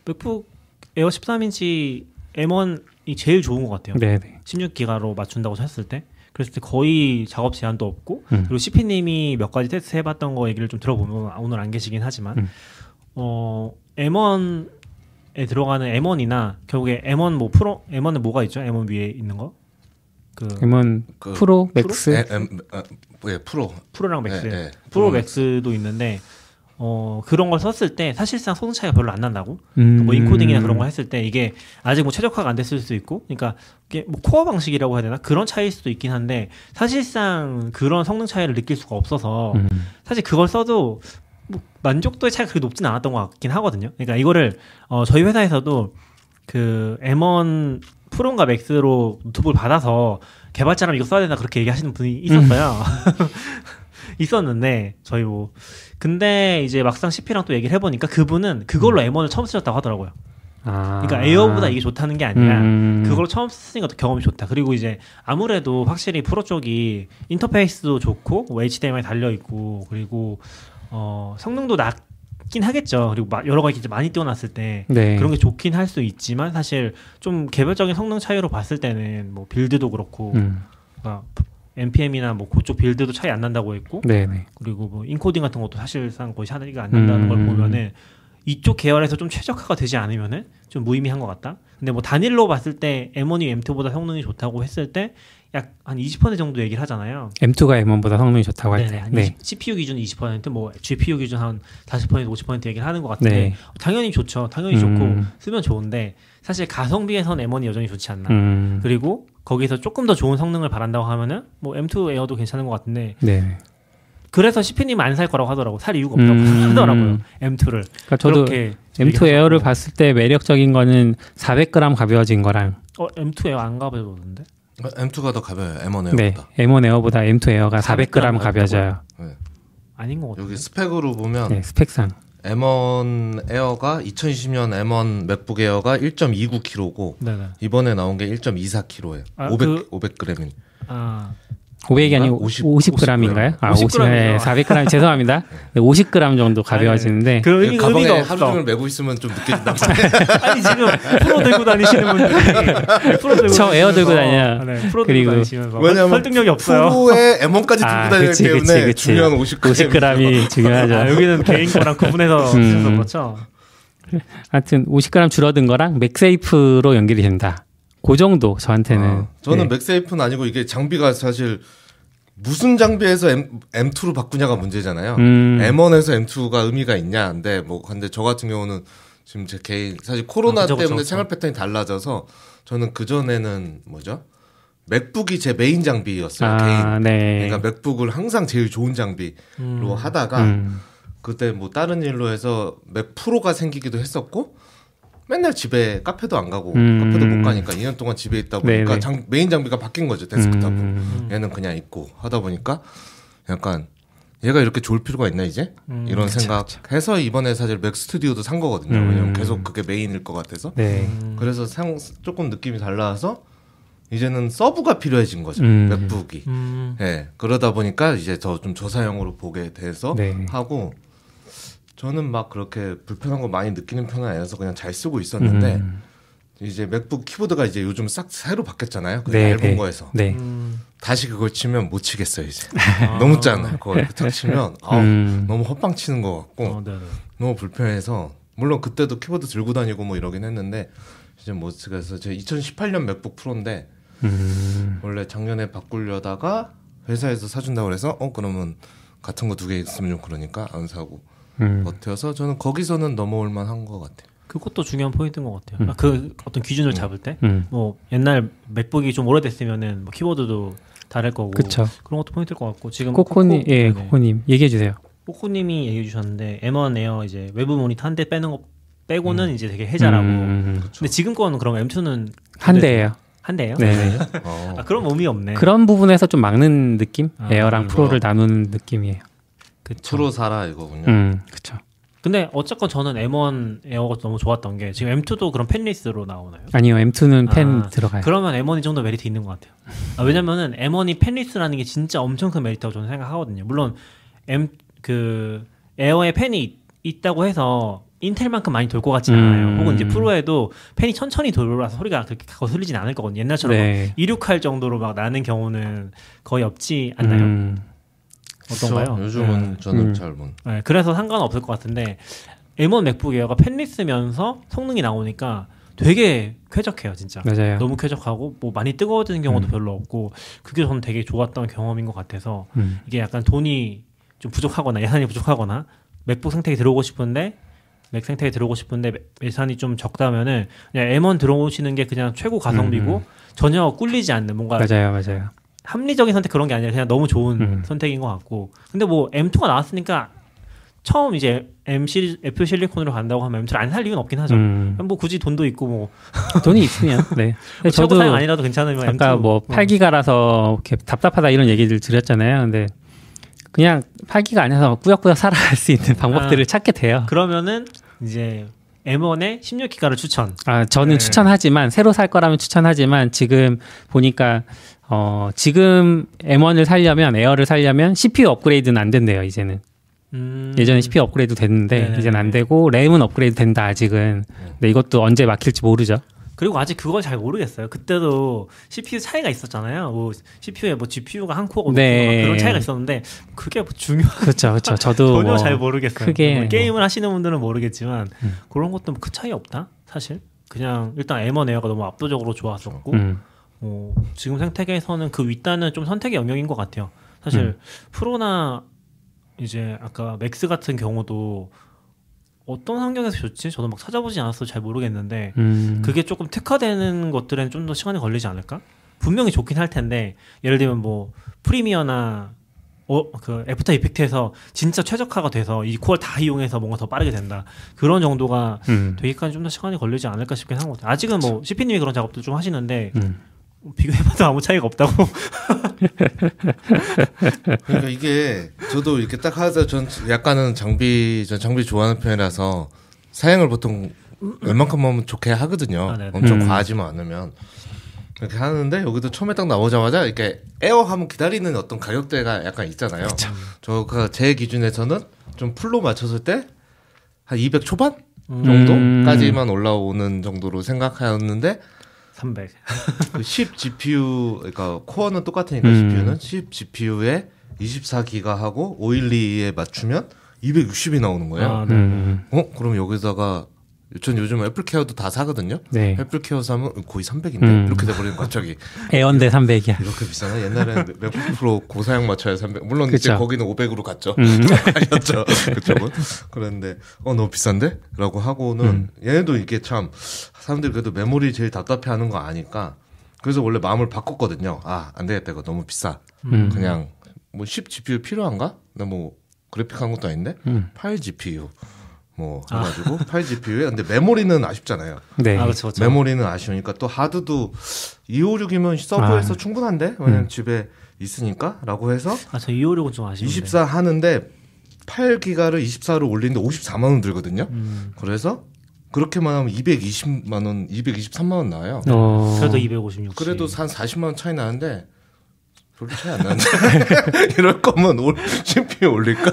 맥북 에어 13인치 M1이 제일 좋은 것 같아요. 네, 네. 16기가로 맞춘다고 했을 때 그랬을 때 거의 작업 제한도 없고 음. 그리고 CP님이 몇 가지 테스트 해봤던 거 얘기를 좀 들어보면 오늘 안 계시긴 하지만 음. 어 M1에 들어가는 M1이나 결국에 M1 뭐 프로 M1에 뭐가 있죠? M1 위에 있는 거? 그 M1 그 프로, 맥스. 에, 엠, 아, 예, 프로. 프로랑 맥스, 예, 예. 프로 프로 맥스도 있는데 어 그런 걸 썼을 때 사실상 성능 차이가 별로 안 난다고 음. 뭐 encoding이나 그런 걸 했을 때 이게 아직 뭐 최적화가 안 됐을 수도 있고 그러니까 이게 뭐 코어 방식이라고 해야 되나 그런 차이일 수도 있긴 한데 사실상 그런 성능 차이를 느낄 수가 없어서 음. 사실 그걸 써도 뭐 만족도의 차이가 그렇게 높진 않았던 것 같긴 하거든요 그러니까 이거를 어 저희 회사에서도 그 M1 프로인가 맥스로 노트북을 받아서 개발자라면 이거 써야 된다 그렇게 얘기하시는 분이 있었어요 있었는데 저희 뭐 근데 이제 막상 CP랑 또 얘기를 해보니까 그분은 그걸로 M1을 처음 쓰셨다고 하더라고요 아. 그러니까 에어보다 이게 좋다는 게 아니라 음. 그걸 처음 쓰니까 또 경험이 좋다. 그리고 이제 아무래도 확실히 프로 쪽이 인터페이스도 좋고 뭐 HDMI 달려 있고 그리고 어 성능도 낫긴 하겠죠. 그리고 마- 여러 가지 많이 띄워놨을 때 네. 그런 게 좋긴 할 수 있지만 사실 좀 개별적인 성능 차이로 봤을 때는 뭐 build도 그렇고 음. 그러니까 npm이나 뭐 그쪽 build도 차이 안 난다고 했고 네, 네. 그리고 뭐 인코딩 같은 것도 사실상 거의 차이가 안 난다는 음. 걸 보면은 이쪽 계열에서 좀 최적화가 되지 않으면은 좀 무의미한 것 같다. 근데 뭐 단일로 봤을 때 M1이 M2보다 성능이 좋다고 했을 때 약 한 20% 정도 얘기를 하잖아요. M2가 M1보다 성능이 좋다고 할. 때. 한 네. 20 CPU 기준 20%, 뭐 GPU 기준 한 40%, 50% 얘기를 하는 것 같은데 네. 당연히 좋죠. 당연히 음. 좋고 쓰면 좋은데 사실 가성비에선 M1이 여전히 좋지 않나. 음. 그리고 거기서 조금 더 좋은 성능을 바란다고 하면은 뭐 M2 에어도 괜찮은 것 같은데 네. 그래서 CP님 안 살 거라고 하더라고. 살 이유가 없다고 음. 하더라고요. M2를. 그러니까 저도 그렇게 M2 얘기하셨고. 에어를 봤을 때 매력적인 거는 400g 가벼워진 거랑 어, M2 에어 안 가벼워졌는데? M2가 더 가벼워요. M1 네. 에어보다. M1 에어보다 M2 에어가 400g 400g 가벼워져요. 아닌 것 같아요. 여기 스펙으로 보면 네, 스펙상. M1 에어가 2020년 M1 맥북 에어가 1.29kg고 네네. 이번에 나온 게 1.24kg예요. 아, 500 500g인. 아, 500이 아니고 50 50, 50g인가요? 아, 50, 50g 이요. 네, 400g 죄송합니다. 네, 50g 정도 가벼워지는데 그 의미, 가방에 의미가 하루 없어. 종일 메고 있으면 좀 말이에요. 아니 지금 프로 들고 다니시는 분들이 프로 들고 저 에어 들고 다녀요. 네, 프로 그리고- 들고 다니시면서 왜냐면 설득력이 없어요. 프로에 M1까지 들고 아, 다니기 그치, 때문에 그치, 그치. 중요한 50g. 50g이 중요하죠. 아, 여기는 개인 거랑 구분해서 음. 쓰셔서 그렇죠. 하여튼 50g 줄어든 거랑 맥세이프로 연결이 된다. 그 정도 저한테는. 아, 저는 네. 맥세이프는 아니고 이게 장비가 사실 무슨 장비에서 M, M2로 바꾸냐가 문제잖아요. 음. M1에서 M2가 의미가 있냐. 근데 뭐 근데 저 같은 경우는 지금 제 개인 사실 코로나 아, 그쵸, 그쵸, 때문에 그쵸. 생활 패턴이 달라져서 저는 그 전에는 뭐죠? 맥북이 제 메인 장비였어요. 개인. 아, 네. 그러니까 맥북을 항상 제일 좋은 장비로 음. 하다가 음. 그때 뭐 다른 일로 해서 맥 프로가 생기기도 했었고 맨날 집에 카페도 안 가고 음. 카페도 못 가니까 2년 동안 집에 있다 보니까 네네. 장- 메인 장비가 바뀐 거죠 데스크탑으로 음. 얘는 그냥 있고 하다 보니까 약간 얘가 이렇게 좋을 필요가 있나 이제 이런 생각해서 이번에 사실 맥 스튜디오도 산 거거든요 음. 왜냐면 계속 그게 메인일 것 같아서 네. 그래서 상, 조금 느낌이 달라서 이제는 서브가 필요해진 거죠 음. 맥북이 음. 예 그러다 보니까 이제 더좀 저사양으로 보게 돼서 네. 하고 저는 막 그렇게 불편한 거 많이 느끼는 편은 아니어서 그냥 잘 쓰고 있었는데 음. 이제 맥북 키보드가 이제 요즘 싹 새로 바뀌었잖아요 그 네, 얇은 네. 거에서 네. 음. 다시 그걸 치면 못 치겠어요 이제 너무 짠해 그걸 탁 치면 아우, 음. 너무 헛방 치는 것 같고 어, 네네. 너무 불편해서 물론 그때도 키보드 들고 다니고 뭐 이러긴 했는데 이제 못 쓰겠어 제 2018년 맥북 프로인데 음. 원래 작년에 바꾸려다가 회사에서 사준다고 그래서 어 그러면 같은 거 두 개 있으면 좀 그러니까 안 사고 음. 버텨서 저는 거기서는 넘어올 만한 것 같아요. 그것도 중요한 포인트인 것 같아요. 아, 그 어떤 기준을 잡을 때, 음. 뭐 옛날 맥북이 좀 오래됐으면은 뭐 키보드도 다를 거고, 그쵸. 그런 것도 포인트일 것 같고 지금 코코님, 코코- 예, 네네. 코코님 얘기해 주세요. 코코님이 얘기해 주셨는데 M1 에어 이제 외부 모니터 한 대 빼는 거 빼고는 이제 되게 혜자라고. 음. 근데 지금 거는 그럼 M2는 한 대예요. 한 대예요? 네. 어. 아, 그럼 의미 없네. 그런 부분에서 좀 막는 느낌? 아, 에어랑 이거. 프로를 나누는 느낌이에요. 그쵸. 프로 사라 이거군요. 음, 그쵸. 근데 어쨌건 저는 M1 에어가 너무 좋았던 게 지금 M2도 그런 fanless로 나오나요? 아니요, M2는 팬 아, 들어가요. 그러면 M1이 좀 더 메리트 있는 것 같아요. 아, 왜냐면은 M1이 펜리스라는 게 진짜 엄청 큰 메리트라고 저는 생각하거든요. 물론 M 그 에어에 팬이 있- 있다고 해서 인텔만큼 많이 돌 것 같진 않아요. 음. 혹은 이제 프로에도 팬이 천천히 돌아서 소리가 그렇게 거슬리진 않을 거거든요. 옛날처럼 네. 이륙할 정도로 막 나는 경우는 거의 없지 않나요? 음, 어떤가요? 요즘은 저는 음. 잘 본. 네, 그래서 상관없을 것 같은데 M1 맥북 에어가 펜리스면서 성능이 나오니까 되게 쾌적해요, 진짜. 맞아요. 너무 쾌적하고 뭐 많이 뜨거워지는 경우도 음. 별로 없고 그게 저는 되게 좋았던 경험인 것 같아서 음. 이게 약간 돈이 좀 부족하거나 예산이 부족하거나 맥북 생태계 들어오고 싶은데 맥 생태계 들어오고 싶은데 예산이 좀 적다면은 그냥 M1 들어오시는 게 그냥 최고 가성비고 음. 전혀 꿀리지 않는 뭔가 맞아요, 맞아요. 합리적인 선택 그런 게 아니라 그냥 너무 좋은 음. 선택인 것 같고 근데 뭐 M2가 나왔으니까 처음 이제 M 시리즈 F 실리콘으로 간다고 하면 M2를 안 살 이유는 없긴 하죠. 음, 뭐 굳이 돈도 있고 뭐 돈이 있으면, 네. 최고 저도 사양 아니라도 괜찮으면 아까 M2 뭐 음. 8기가라서 이렇게 답답하다 이런 얘기를 드렸잖아요. 근데 그냥 8기가 아니어서 꾸역꾸역 살아갈 수 있는 방법들을 찾게 돼요. 그러면은 이제 M1에 16기가를 추천. 아, 저는 네. 추천하지만 새로 살 거라면 추천하지만 지금 보니까 어, 지금 M1을 살려면 에어를 살려면 CPU 업그레이드는 안 된대요, 이제는. 음. 예전에 CPU 업그레이드 됐는데 네네네. 이제는 안 되고 램은 업그레이드 된다 아직은. 근데 이것도 언제 막힐지 모르죠. 그리고 아직 그걸 잘 모르겠어요. 그때도 CPU 차이가 있었잖아요. 뭐 CPU에 뭐 GPU가 한 코어가 네. 높고 막 그런 차이가 있었는데 그게 뭐 중요 그렇죠, 그렇죠. 저도 전혀 뭐 잘 모르겠어요. 크게 뭐 뭐. 게임을 하시는 분들은 모르겠지만 음. 그런 것도 그 차이 없다 사실. 그냥 일단 M1 에어가 너무 압도적으로 좋았었고 음, 어, 지금 생태계에서는 그 윗단은 좀 선택의 영역인 것 같아요. 사실 음. 프로나 이제 아까 맥스 같은 경우도 어떤 환경에서 좋지? 저도 막 찾아보지 않았어 잘 모르겠는데 음, 그게 조금 특화되는 것들은 좀 더 시간이 걸리지 않을까? 분명히 좋긴 할 텐데 예를 들면 뭐 프리미어나 어, 그 애프터 이펙트에서 진짜 최적화가 돼서 이 코어를 다 이용해서 뭔가 더 빠르게 된다. 그런 정도가 음, 되기까지 좀 더 시간이 걸리지 않을까 싶긴 한 것 같아요. 아직은 뭐 CP님이 그런 작업도 좀 하시는데 음. 비교해봐도 아무 차이가 없다고. 그러니까 이게 저도 이렇게 딱 하자 전 약간은 장비 전 장비 좋아하는 편이라서 사양을 보통 웬만큼 하면 좋게 하거든요. 아, 네네. 엄청 음. 과하지만 않으면 이렇게 하는데 여기도 처음에 딱 나오자마자 이렇게 에어 하면 기다리는 어떤 가격대가 약간 있잖아요. 저가 제 기준에서는 좀 full로 맞췄을 때 한 200 초반 음. 정도까지만 올라오는 정도로 생각하였는데 300. 그 10 GPU 그러니까 코어는 똑같으니까 음. CPU는 10 GPU에 24기가하고 512에 맞추면 260이 나오는 거예요. 아, 네. 음, 어? 그럼 여기다가 전 요즘 애플케어도 다 사거든요. 네. 애플케어 사면 거의 300인데 음. 이렇게 돼버리는 거 갑자기 에어인데 300이야. 이렇게 비싸나? 옛날에는 맥북 프로 고사양 맞춰야 300. 물론 이제 그쵸. 거기는 500으로 갔죠. 음. 아니었죠. 그쪽은. 그런데 어 너무 비싼데? 라고 하고는 음. 얘네도 이게 참 사람들이 그래도 메모리 제일 답답해하는 거 아니까 그래서 원래 마음을 바꿨거든요. 아안 되겠다 이거 너무 비싸. 음. 그냥 뭐 10 GPU 필요한가? 나 뭐 그래픽 한 것도 아닌데 음. 8 GPU 뭐 해가지고 8 GPU에 근데 메모리는 아쉽잖아요. 네. 아 그렇죠. 그렇죠. 메모리는 아쉬우니까 또 하드도 256이면 서버에서 아. 충분한데 왜냐면 음. 집에 있으니까라고 해서 아저 256은 좀 아쉬운데. 24 하는데 8기가를 24로 올리는데 54만 원 들거든요. 음. 그래서 그렇게만 하면 220만 원, 223만 원 나와요. 어. 그래도 256. 그래도 한 40만 원 차이 나는데 별로 차이 안 나는데 이럴 거면 올, CPU 올릴까?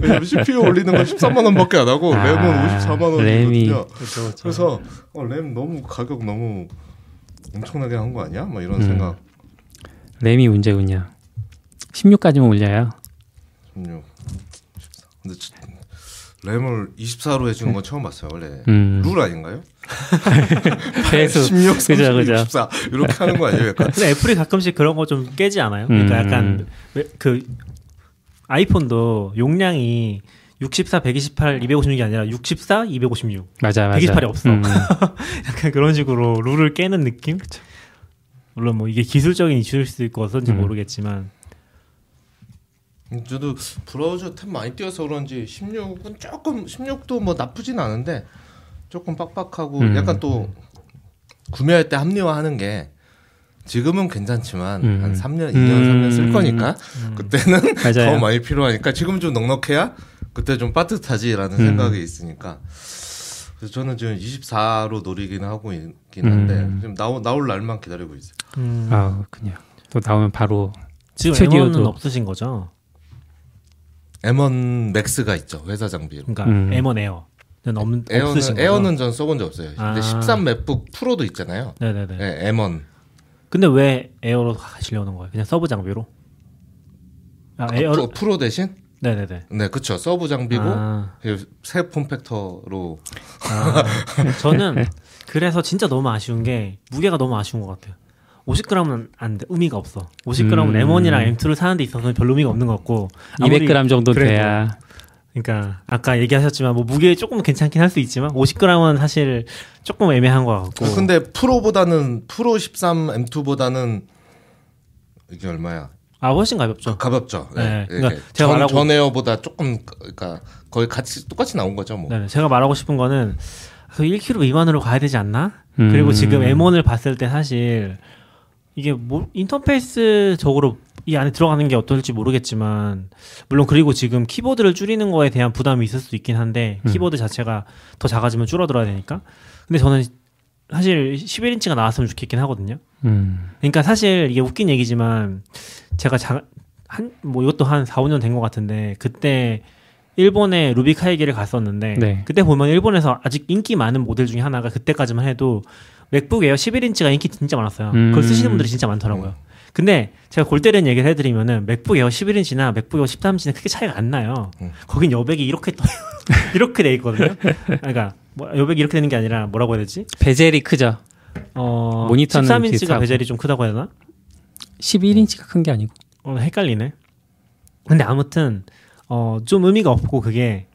왜냐면 CPU 올리는 건 13만 원밖에 안 하고 아, 램은 54만 램이. 원이거든요. 그렇죠. 그렇죠. 그래서 어, 램 너무 가격 너무 엄청나게 한 거 아니야? 막 이런 음. 생각. 램이 문제군요. 16까지만 올려요. 16, 14. 근데 저- 램을 24로 해주는 건 처음 봤어요. 원래 음. 룰 아닌가요? 배수. 16, 30, 그죠, 그죠. 64 이렇게 하는 거 아니에요? 약간 근데 애플이 가끔씩 그런 거 좀 깨지 않아요? 그러니까 음. 약간 왜- 그 아이폰도 용량이 64, 128, 256이 아니라 64, 256. 맞아, 맞아. 128이 없어. 음. 약간 그런 식으로 룰을 깨는 느낌? 물론 뭐 이게 기술적인 이슈일 수도 있고 어떤지 음. 모르겠지만 저도 브라우저 탭 많이 띄어서 그런지 16은 조금 16도 뭐 나쁘진 않은데 조금 빡빡하고 음. 약간 또 구매할 때 합리화하는 게 지금은 괜찮지만 음. 한 3년, 2년, 음. 3년 쓸 거니까 그때는 맞아요. 더 많이 필요하니까 지금 좀 넉넉해야 그때 좀 빠듯하지라는 음. 생각이 있으니까 그래서 저는 지금 24로 노리긴 하고 있긴 한데 음. 지금 나오, 나올 날만 기다리고 있어요. 음. 아, 그렇군요. 또 나오면 바로 지금 스튜디오도- M1은 없으신 거죠? M1 맥스가 있죠 회사 장비로. 그러니까 음. M1 에어. 는 없, 없으신 에어는? 에어는 전 써본 적 없어요. 근데 아. 13 맥북 프로도 있잖아요. 네네네. 네, M1. 근데 왜 에어로 가시려는 거예요? 그냥 sub 장비로? 아, 아, 에어 프로, 프로 대신 네네네. 네 그쵸 sub 장비고 아, 새 폼팩터로 아, 저는 그래서 진짜 너무 아쉬운 게 무게가 너무 아쉬운 것 같아요. 50g은 안 돼. 의미가 없어. 50g은 음. M1이랑 M2를 사는 데 있어서는 별로 의미가 없는 것 같고. 아무리 200g 정도 그래도. 돼야 그러니까 아까 얘기하셨지만 뭐 무게 조금 괜찮긴 할 수 있지만 50g은 사실 조금 애매한 것 같고. 근데 프로보다는 프로 13 M2보다는 이게 얼마야? 아 훨씬 가볍죠. 가볍죠. 네, 네. 그러니까 이게 제가 전, 말하고- 전 에어보다 조금 그러니까 거의 같이 똑같이 나온 거죠 뭐. 네, 제가 말하고 싶은 거는 그 1kg 미만으로 가야 되지 않나? 음. 그리고 지금 M1을 봤을 때 사실 이게 뭐 인터페이스적으로 이 안에 들어가는 게 어떨지 모르겠지만 물론 그리고 지금 키보드를 줄이는 거에 대한 부담이 있을 수도 있긴 한데 음. 키보드 자체가 더 작아지면 줄어들어야 되니까 근데 저는 사실 11인치가 나왔으면 좋겠긴 하거든요. 음. 그러니까 사실 이게 웃긴 얘기지만 제가 한 뭐 이것도 한 4, 5년 된 것 같은데 그때 일본에 RubyKaigi를 갔었는데 네. 그때 보면 일본에서 아직 인기 많은 모델 중에 하나가 그때까지만 해도 맥북 에어 11인치가 인기 진짜 많았어요. 음. 그걸 쓰시는 분들이 진짜 많더라고요. 근데 제가 골 때리는 얘기를 해드리면은 맥북 에어 11인치나 맥북 에어 13인치는 크게 차이가 안 나요. 음. 거긴 여백이 이렇게 떠 이렇게 돼 있거든요. 그러니까 뭐 여백이 이렇게 되는 게 아니라 뭐라고 해야 되지? 베젤이 크죠. 어, 모니터는 13인치가 비슷하고. 베젤이 좀 크다고 해야 되나? 11인치가 큰 게 아니고. 어, 헷갈리네. 근데 아무튼 어, 좀 의미가 없고 그게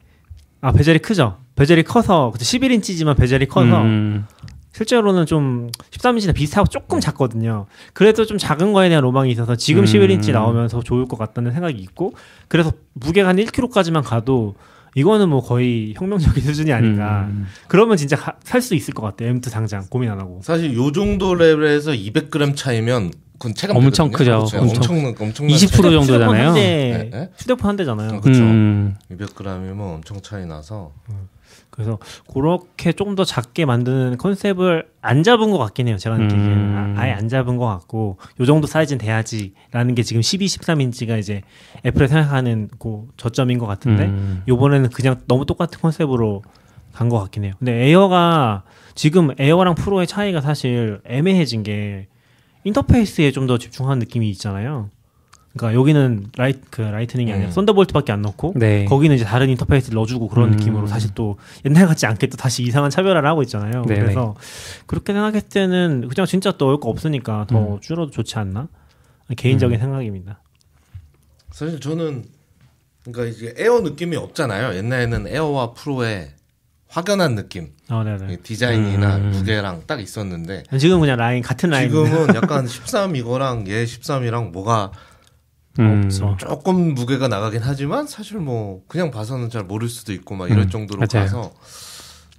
아 베젤이 크죠. 베젤이 커서 11인치지만 베젤이 커서 음. 실제로는 좀 13인치나 비슷하고 조금 작거든요. 그래도 좀 작은 거에 대한 로망이 있어서 지금 음. 11인치 나오면서 좋을 것 같다는 생각이 있고 그래서 무게가 한 1kg까지만 가도 이거는 뭐 거의 혁명적인 수준이 아닌가. 음. 그러면 진짜 살 수 있을 것 같아요. M2 당장 고민 안 하고. 사실 요 정도 레벨에서 200g 차이면 그건 체감 엄청 되거든요. 크죠. 그렇죠. 엄청. 엄청 엄청난 20% 차이. 정도잖아요. 휴대폰 한 대, 네, 네. 휴대폰 한 대잖아요. 그쵸. 음. 200g이면 엄청 차이 나서 그래서 그렇게 좀더 작게 만드는 컨셉을 안 잡은 것 같긴 해요. 제가 느끼기에는 음. 아, 아예 안 잡은 것 같고 요 정도 사이즈는 돼야지라는 게 지금 12, 13인치가 이제 애플이 생각하는 그 저점인 것 같은데 음. 요번에는 그냥 너무 똑같은 컨셉으로 간 것 같긴 해요. 근데 에어가 지금 에어랑 프로의 차이가 사실 애매해진 게 인터페이스에 좀 더 집중한 느낌이 있잖아요. 그러니까 여기는 라이 그 라이트닝이 아니라 음. 썬더볼트밖에 안 넣고 네. 거기는 이제 다른 인터페이스를 넣어주고 그런 음. 느낌으로 사실 또 옛날 같지 않게 또 다시 이상한 차별화를 하고 있잖아요. 네네. 그래서 그렇게 생각했을 때는 그냥 진짜 또 넣을 거 없으니까 더 음. 줄어도 좋지 않나? 개인적인 생각입니다. 사실 저는 그러니까 이제 에어 느낌이 없잖아요. 옛날에는 에어와 프로의 확연한 느낌, 어. 디자인이나 음. 무게랑 딱 있었는데 지금 그냥 라인 같은 라인. 지금은 약간 13 이거랑 얘 13이랑 뭐가 음. 없죠. 조금 무게가 나가긴 하지만 사실 뭐 그냥 봐서는 잘 모를 수도 있고 막 이럴 음, 정도로 맞아요. 봐서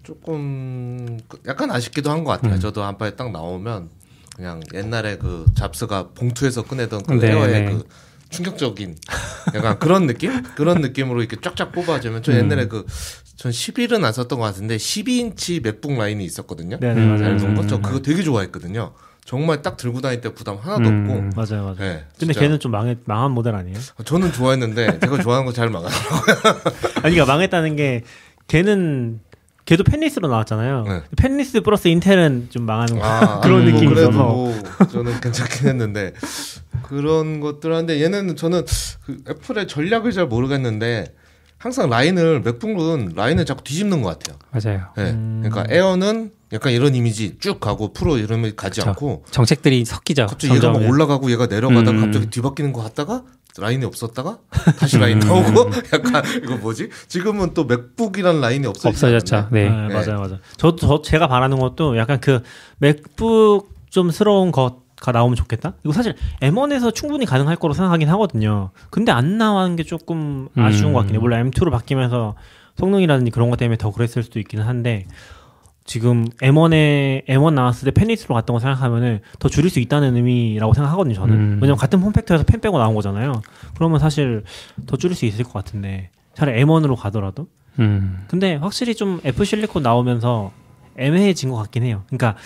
조금 약간 아쉽기도 한 것 같아요. 음. 저도 한발에 딱 나오면 그냥 옛날에 그 잡스가 봉투에서 꺼내던 그 네, 에어의 네. 그 충격적인 약간 그런 느낌? 그런 느낌으로 이렇게 쫙쫙 뽑아주면 저 음. 옛날에 그 전 11은 안 썼던 것 같은데 12인치 맥북 라인이 있었거든요. 네 네 음. 맞아요. 얇은 거. 저 그거 되게 좋아했거든요. 정말 딱 들고 다닐 때 부담 하나도 음. 없고. 맞아요, 맞아요. 네, 근데 진짜. 걔는 좀 망해, 망한 모델 아니에요? 저는 좋아했는데 제가 좋아하는 거 잘 망해. 아니, 그러니까 망했다는 게 걔는 걔도 fanless로 나왔잖아요. 네. fanless 플러스 인텔은 좀 망하는 거. 아, 그런 뭐 느낌이 그래도 있어서. 뭐 저는 괜찮긴 했는데 그런 것들 한데 얘는 저는 그 애플의 전략을 잘 모르겠는데 항상 라인을 맥북은 라인을 자꾸 뒤집는 것 같아요. 맞아요. 네. 음. 그러니까 에어는 약간 이런 이미지 쭉 가고 프로 이름이 가지 그쵸. 않고 정책들이 섞이죠. 갑자기 얘가 막. 올라가고 얘가 내려가다가 음. 갑자기 뒤바뀌는 거 같다가 라인이 없었다가 다시 라인 나오고 약간 이거 뭐지? 지금은 또 맥북이란 라인이 없어졌죠. 않았나요? 네. 네, 맞아요, 맞아요. 저도 저 제가 바라는 것도 약간 그 맥북 좀 스러운 것가 나오면 좋겠다. 이거 사실 M1에서 충분히 가능할 거로 생각하긴 하거든요. 근데 안 나오는 게 조금 아쉬운 음. 것 같긴 해요. 물론 M2로 바뀌면서 성능이라든지 그런 것 때문에 더 그랬을 수도 있기는 한데 지금 M1에 M1 나왔을 때 펜리스로 갔던 거 생각하면은 더 줄일 수 있다는 의미라고 생각하거든요. 저는 음. 왜냐면 같은 폼팩터에서 펜 빼고 나온 거잖아요. 그러면 사실 더 줄일 수 있을 것 같은데 차라리 M1으로 가더라도 음. 근데 확실히 좀 애플 실리콘 나오면서 애매해진 것 같긴 해요. 그러니까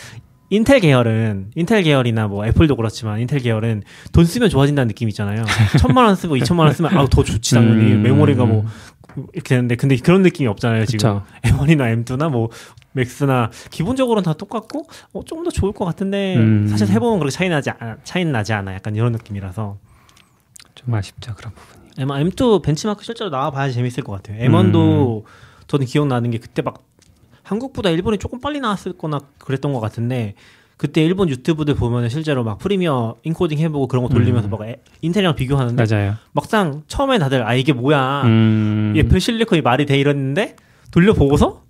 인텔 계열은 인텔 계열이나 뭐 애플도 그렇지만 인텔 계열은 돈 쓰면 좋아진다는 느낌 있잖아요. 천만 원 쓰고 이천만 원 쓰면 아우 더 좋지 당연히 음. 메모리가 뭐 이렇게 되는데 근데 그런 느낌이 없잖아요 지금 그쵸. M1이나 M2나 뭐 맥스나 기본적으로는 다 똑같고 어, 조금 더 좋을 것 같은데 음. 사실 해보면 그렇게 차이 나지 않, 차이는 나지 않아 약간 이런 느낌이라서 좀 아쉽죠 그런 부분이. M, M2 벤치마크 실제로 나와봐야 재밌을 것 같아요. M1도 저는 기억나는 게 그때 막 한국보다 일본이 조금 빨리 나왔을 거나 그랬던 것 같은데 그때 일본 유튜브들 보면은 실제로 막 프리미어 인코딩 해보고 그런 거 돌리면서 막 애- 인텔이랑 비교하는데 맞아요. 막상 처음에 다들 아 이게 뭐야 음. 애플 실리콘이 말이 돼 이랬는데 돌려보고서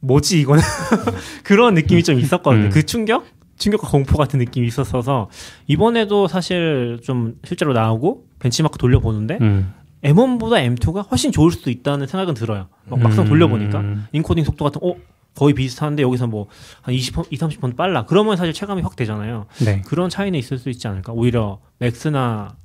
뭐지 이거는 그런 느낌이 좀 있었거든요. 음. 그 충격 충격과 공포 같은 느낌이 있었어서 이번에도 사실 좀 실제로 나오고 벤치마크 돌려보는데 음. M1보다 M2가 훨씬 좋을 수도 있다는 생각은 들어요. 막 막상 음. 돌려보니까 인코딩 속도 같은 어 거의 비슷한데 여기서 뭐 한 20, 20, 30번 빨라. 그러면 사실 체감이 확 되잖아요. 네. 그런 차이는 있을 수 있지 않을까. 오히려 맥스나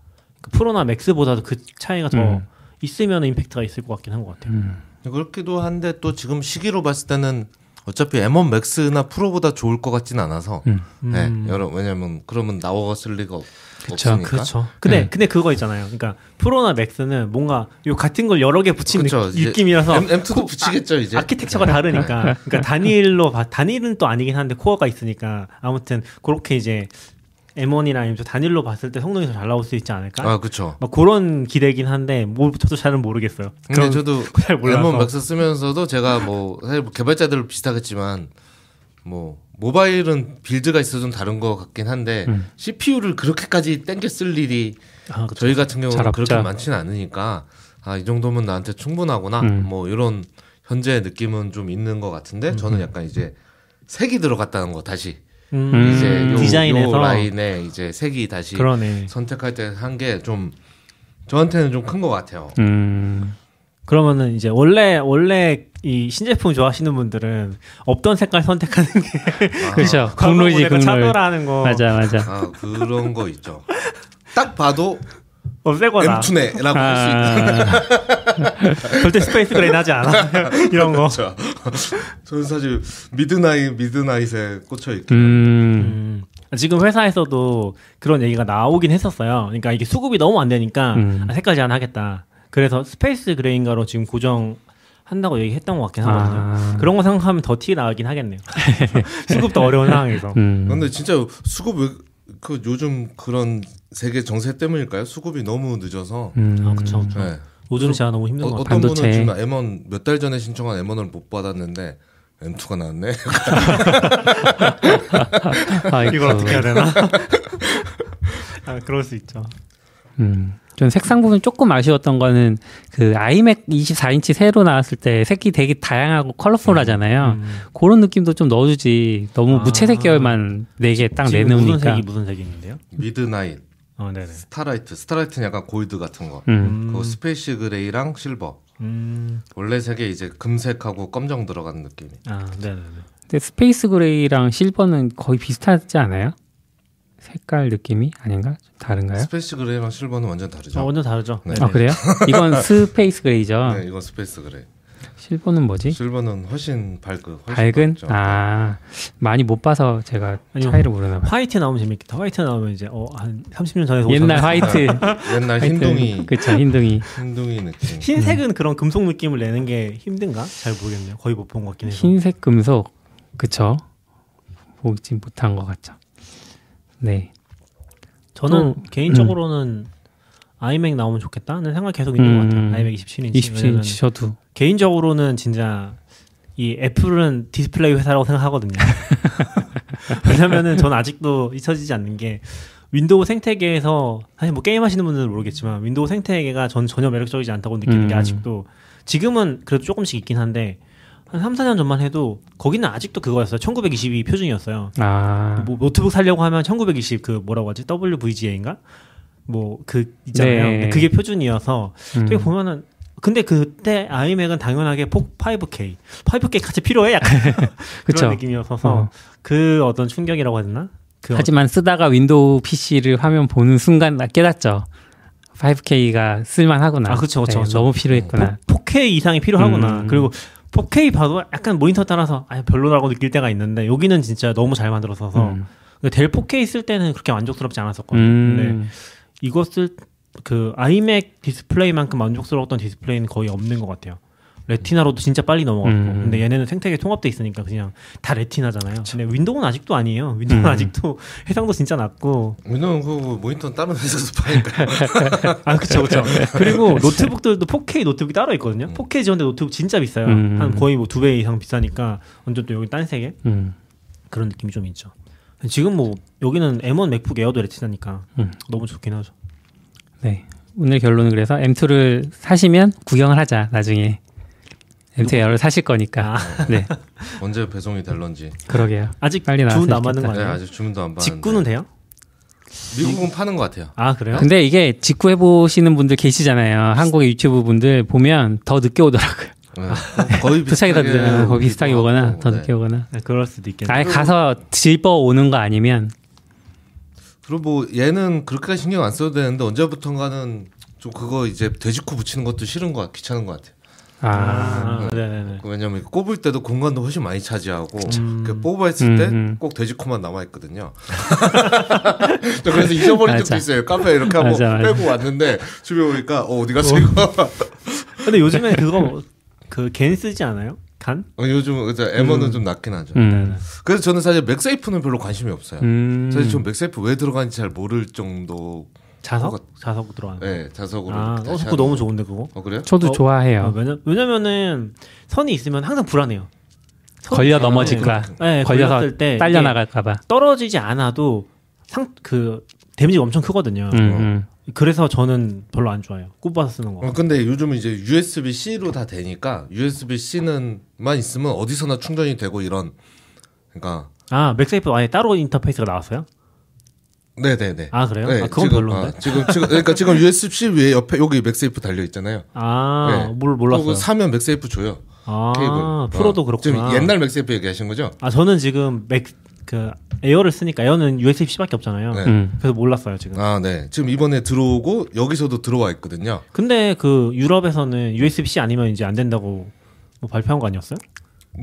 그 프로나 맥스보다도 그 차이가 더 음. 있으면 임팩트가 있을 것 같긴 한 것 같아요. 음. 그렇기도 한데 또 지금 시기로 봤을 때는 어차피 M1 맥스나 프로보다 좋을 것 같진 않아서 음. 네, 음. 여러 왜냐면 그러면 나왔을 리가 없, 그쵸. 없으니까. 그렇죠. 근데 네. 근데 그거 있잖아요. 그러니까 프로나 맥스는 뭔가 요 같은 걸 여러 개 붙인 그쵸, 느, 느낌이라서 M, M2도 붙이겠죠 이제. 아키텍처가 다르니까. 그러니까 단일로 봐- 단일은 또 아니긴 한데 코어가 있으니까 아무튼 그렇게 이제 M1이나 M2 단일로 봤을 때 성능이 더 잘 나올 수 있지 않을까? 아 그렇죠. 막 그런 기대긴 한데 뭐 저도 잘은 모르겠어요. 근데 저도 잘 몰라서. M1 맥스 쓰면서도 제가 뭐 사실 뭐 개발자들 비슷하겠지만 뭐 모바일은 빌드가 있어 좀 다른 것 같긴 한데 음. CPU를 그렇게까지 땡겨 쓸 일이 아, 그쵸. 저희 같은 잘 경우는. 그렇게 많지는 않으니까 아 이 정도면 나한테 충분하구나 음. 뭐 이런 현재 느낌은 좀 있는 것 같은데 저는 약간 이제 색이 들어갔다는 거 다시 음, 이제 요, 디자인에서 요 라인에 이제 색이 다시 그러네. 선택할 때 한 게 좀 저한테는 좀 큰 것 같아요. 음. 그러면은 이제 원래 원래 이 신제품 좋아하시는 분들은 없던 색깔 선택하는 게 그렇죠. 국룰이지 국룰. 차별화하는 거 맞아 맞아. 아 그런 거 있죠. 딱 봐도 어 쟤 거 M2네라고 할수 있는. 아, 절대 스페이스 그레이는 하지 않아 이런 거. 그렇죠. 저는 사실 미드나잇 미드나잇에 꽂혀 있기. 음. 음. 지금 회사에서도 그런 얘기가 나오긴 했었어요. 그러니까 이게 수급이 너무 안 되니까 음. 아, 색깔 제한하겠다. 그래서 스페이스 그레인가로 지금 고정 한다고 얘기했던 것 같긴 하거든요. 아. 그런 거 생각하면 더 티 나긴 하겠네요. 수급도 어려운 상황에서. 음. 근데 진짜 수급 왜, 그 요즘 그런 세계 정세 때문일까요? 수급이 너무 늦어서. 음. 아, 그쵸, 그쵸. 네. 요즘 진짜 너무 힘든 어, 것 같아요. 어떤 반도체. 분은 지금 M1 몇 달 전에 신청한 M1을 못 받았는데 M2가 나왔네. 아이고. 이걸 어떻게 해야 되나? 아, 그럴 수 있죠. 음. 전 색상 부분 조금 아쉬웠던 거는 그 아이맥 24인치 새로 나왔을 때 색이 되게 다양하고 컬러풀하잖아요. 음. 그런 느낌도 좀 넣어주지. 너무 아. 무채색 계열만 네 개 딱 지금 무슨 내놓으니까. 색이 무슨 색이 있는데요? 미드나잇. 어, 네네. 스타라이트, 스타라이트는 약간 골드 같은 거. 음. 그 스페이시 그레이랑 실버. 음. 원래 색에 이제 금색하고 검정 들어간 느낌이. 아, 네네네. 근데 스페이스 그레이랑 실버는 거의 비슷하지 않아요? 색깔 느낌이 아닌가? 좀 다른가요? 스페이시 그레이랑 실버는 완전 다르죠. 아, 완전 다르죠. 네. 아 그래요? 이건 스페이스 그레이죠. 네, 이건 스페이스 그레이. 실버는 뭐지? 실버는 훨씬 밝고 훨씬 밝은? 밝죠. 아 많이 못 봐서 제가 아니요. 차이를 모르나 봐요. 화이트 나오면 재밌겠다. 화이트 나오면 이제 어, 한 30년 전에 옛날 화이트, 옛날 흰둥이 그쵸 흰둥이. 흰둥이 느낌. 흰색은 그런 금속 느낌을 내는 게 힘든가? 잘 모르겠네요. 거의 못 본 것 같긴 해서. 흰색 금속 그쵸? 보지 못한 것 같죠. 네. 저는 또, 개인적으로는 아이맥 나오면 좋겠다는 생각 계속 있는 것 같아요. 음. 아이맥 27인치. 27인치 저도 개인적으로는 진짜 이 애플은 디스플레이 회사라고 생각하거든요. 왜냐면은 저는 아직도 잊혀지지 않는 게 윈도우 생태계에서 사실 뭐 게임 하시는 분들은 모르겠지만 윈도우 생태계가 전 전혀 매력적이지 않다고 느끼는 게 음. 아직도 지금은 그래도 조금씩 있긴 한데 한 3, 4년 전만 해도 거기는 아직도 그거였어요. 1920이 표준이었어요. 아 뭐 노트북 살려고 하면 1920 그 뭐라고 하지? WVGA인가? 뭐 그 있잖아요. 네. 그게 표준이어서 음. 되게 보면은 근데 그때 아이맥은 당연하게 폭 5K, 5K까지 필요해 약간. 그런 느낌이었어서 어. 그 어떤 충격이라고 해야 되나? 그 아이맥만 쓰다가 윈도우 PC를 화면 보는 순간 나 깨닫죠. 5K가 쓸만하구나. 아, 그쵸, 그쵸, 네. 너무 필요했구나. 4K 이상이 필요하구나. 음. 그리고 4K 봐도 약간 모니터 따라서 아 별로라고 느낄 때가 있는데 여기는 진짜 너무 잘 만들어서서 음. 델 4K 쓸 때는 그렇게 만족스럽지 않았었거든요. 음. 근데 이것을 그 아이맥 디스플레이만큼 만족스러웠던 디스플레이는 거의 없는 것 같아요. 레티나로도 진짜 빨리 넘어갔고, 음. 근데 얘네는 생태계 통합돼 있으니까 그냥 다 레티나잖아요. 근데 윈도우는 아직도 아니에요. 윈도우는 음. 아직도 해상도 진짜 낮고, 윈도우는 그 모니터는 다른 회사에서 파니까. 아 그쵸 그쵸. 그리고 노트북들도 4K 노트북이 따로 있거든요. 4K 지원된 노트북 진짜 비싸요. 음. 한 거의 뭐 두 배 이상 비싸니까 완전 또 여기 딴 세계 음. 그런 느낌이 좀 있죠. 지금 뭐 여기는 M1 맥북 에어도 레티나니까 음. 너무 좋긴 하죠. 네. 오늘 결론은 그래서 M2를 사시면 구경을 하자. 나중에 M2 에어를 사실 거니까. 아. 네. 언제 배송이 될런지. 그러게요. 아직 빨리 주문 나왔으면 남았는 거 좋겠다. 네, 아니에요? 아직 주문도 안 받았는데. 직구는 돼요? 미국은 파는 것 같아요. 아 그래요? 근데 이게 직구 해 보시는 분들 계시잖아요. 한국의 유튜브 분들 보면 더 늦게 오더라고요. 네. 거의 도착이 더 비슷하게 늦, 거의 비슷하게 오거나 더 네. 늦게 오거나. 네, 그럴 수도 있겠네요. 아예 가서 집어 오는 거 아니면 그리고 뭐 얘는 그렇게까지 신경 안 써도 되는데 언제부턴가는 좀 그거 이제 돼지코 붙이는 것도 싫은 것 같, 귀찮은 것 같아요. 아, 아, 네네네. 왜냐면 꼽을 때도 공간도 훨씬 많이 차지하고 음. 그 뽑아 했을 음, 때 음. 꼭 돼지코만 남아 있거든요. 저 그래서 잊어버린 적도 맞아. 있어요. 카페 이렇게 하고 맞아, 맞아. 빼고 왔는데 집에 오니까 어, 어디 갔어 이거? 근데 요즘에 그거 그겐 쓰지 않아요? 간? 어, 요즘 그죠 M1은 좀 낫긴 하죠. 음. 그래서 저는 사실 맥세이프는 별로 관심이 없어요. 음. 사실 좀 맥세이프 왜 들어가는지 잘 모를 정도. 자석? 그거- 자석 들어가는. 거. 네, 자석으로. 아, 어, 그거 너무 거. 좋은데 그거. 어 그래요? 저도 어, 아, 좋아해요. 왜냐 왜냐면은 선이 있으면 항상 불안해요. 선- 걸려 아, 넘어질까. 네, 걸려서 때 딸려 나갈까봐. 떨어지지 않아도 상 그 데미지가 엄청 크거든요. 음, 음. 그래서 저는 별로 안 좋아해요. 꼽아서 쓰는 거. 어, 근데 요즘은 이제 USB C로 다 되니까 USB C는만 있으면 어디서나 충전이 되고 이런. 그러니까 아 맥세이프 아예 따로 인터페이스가 나왔어요? 네네네. 아 그래요? 네, 아 그건 지금, 별론데. 아, 지금 지금 그러니까 지금 USB C 위에 옆에 여기 맥세이프 달려 있잖아요. 아, 네. 뭘 몰랐어요. 그거 사면 맥세이프 줘요. 아, 케이블. 프로도 어, 그렇구나. 지금 옛날 맥세이프 얘기하신 거죠? 아 저는 지금 맥 그 에어를 쓰니까 에어는 USB-C밖에 없잖아요. 네. 음. 그래서 몰랐어요 지금. 아, 네. 지금 이번에 들어오고 여기서도 들어와 있거든요. 근데 그 유럽에서는 USB-C 아니면 이제 안 된다고 뭐 발표한 거 아니었어요?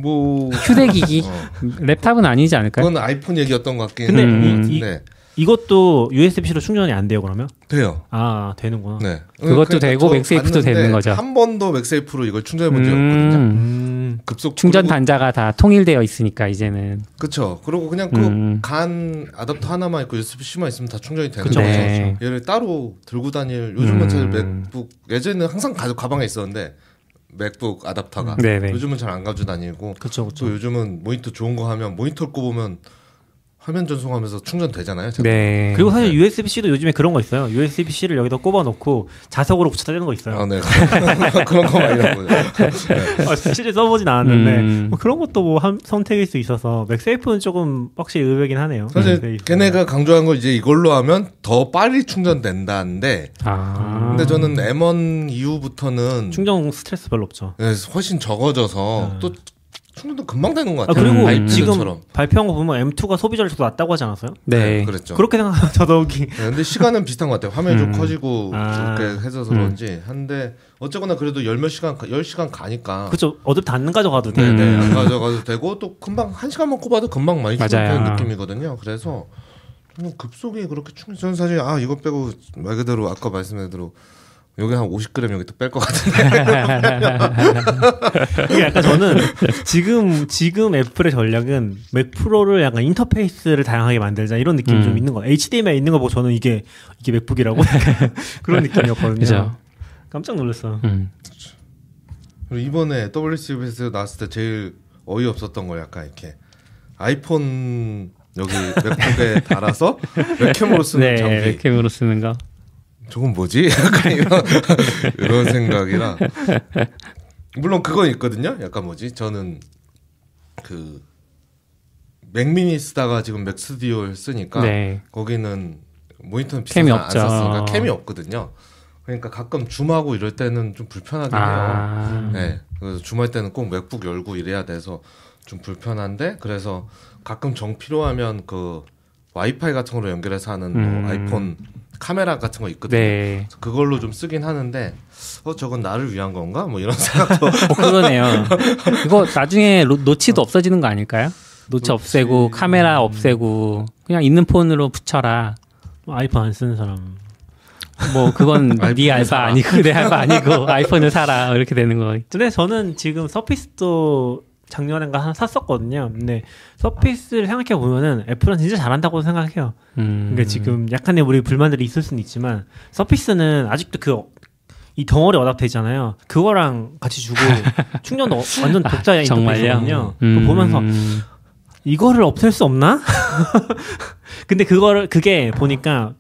뭐 휴대기기 어, 랩탑은 아니지 않을까요? 그건 아이폰 얘기였던 것 같긴 근데 음. 이, 이, 네. 이것도 USB-C로 충전이 안 돼요 그러면? 돼요. 아 되는구나. 네. 그것도 되고 저 맥세이프도 되는 거죠. 한 번도 맥세이프로 이걸 충전해 본 적이 없거든요. 음. 음. 급속 충전 그리고- 단자가 다 통일되어 있으니까 이제는. 그쵸. 그리고 그냥 그 음. 간 아답터 하나만 있고 USB-C만 있으면 다 충전이 되는 그쵸, 거죠. 네. 얘를 따로 들고 다닐 요즘은 음. 사실 맥북 예전에는 항상 가, 가방에 있었는데 맥북 아답터가 네네. 요즘은 잘 안 가지고 다니고 그쵸 그쵸. 또 요즘은 모니터 좋은 거 하면 모니터 꼽으면 화면 전송하면서 충전되잖아요. 네. 그리고 사실 USB-C도 요즘에 그런 거 있어요. USB-C를 여기다 꼽아놓고 자석으로 붙여다 대는 거 있어요. 아, 네. 그런 거 많이 하고. 아, 실제 써보진 않았는데 음. 뭐 그런 것도 뭐 한, 선택일 수 있어서 맥세이프는 조금 확실히 의외긴 하네요. 사실 맥세이프. 걔네가 강조한 거 이제 이걸로 하면 더 빨리 충전된다는데 아. 근데 저는 M1 이후부터는 충전 스트레스 별로 없죠. 네, 훨씬 적어져서 네. 또 충전도 금방 되는 것 아, 같아요. 그리고 음. 지금. 발표한 거 보면 M2가 소비 전력을 더 낮다고 하지 않았어요? 네. 그랬죠. 그렇게 생각하면 더더욱이 네, 근데 시간은 비슷한 것 같아요. 화면이 음. 좀 커지고 아. 그렇게 해서 그런지 한데 어쨌거나 그래도 열 몇 시간, 열 시간 가니까 그렇죠. 어차피 안 가져가도 돼. 네, 네, 음. 안 가져가도 되고 또 금방 한 시간만 꼽아도 금방 많이. 충전되는 느낌이거든요. 그래서 뭐 급속이 그렇게 충전 사실 아 이거 빼고 말 그대로 아까 말씀드린 대로 여기 한 50g 여기 또 뺄 것 같은데 이게 약간 저는 지금 지금 애플의 전략은 맥 프로를 약간 인터페이스를 다양하게 만들자 이런 느낌이 음. 좀 있는 거예요. HDMI 있는 거 보고 저는 이게 이게 맥북이라고 그런 느낌이었거든요. 그죠. 깜짝 놀랐어. 음. 그리고 이번에 WCBS 나왔을 때 제일 어이없었던 거 약간 이렇게 아이폰 여기 맥북에 달아서 웹캠으로 쓰는 네. 장비 웹캠으로 쓰는 거. 저건 뭐지? 약간 이런 이런 생각이라 물론 그건 있거든요. 약간 뭐지? 저는 그 맥미니 쓰다가 지금 맥 스튜디오를 쓰니까 네. 거기는 모니터는 캠이 안. 썼으니까 캠이 없거든요. 그러니까 가끔 줌하고 이럴 때는 좀 불편하긴 해요. 아. 네. 그래서 줌할 때는 꼭 맥북 열고 이래야 돼서 좀 불편한데 그래서 가끔 정 필요하면 그 와이파이 같은 걸로 연결해서 하는 뭐 음. 아이폰 카메라 같은 거 있거든요. 네. 그걸로 좀 쓰긴 하는데 어 저건 나를 위한 건가? 뭐 이런 생각도 어, 그러네요. 이거 나중에 로- 노치도 없어지는 거 아닐까요? 노치 없애고 카메라 없애고 그냥 있는 폰으로 붙여라. 아이폰 안 쓰는 사람. 뭐 그건 네 알바 사라. 아니고 내 알바 아니고 아이폰을 사라 이렇게 되는 거. 근데 저는 지금 서피스도 작년인가 하나 샀었거든요. 근데 서피스를 생각해 보면은 애플은 진짜 잘한다고 생각해요. 음. 그러니까 지금 약간의 우리 불만들이 있을 수는 있지만 서피스는 아직도 그 이 덩어리 어답터 있잖아요. 그거랑 같이 주고 충전도 어- 완전 독자 정말요? 인터페이스거든요. 음. 보면서 이거를 없앨 수 없나? 근데 그거를 그게 보니까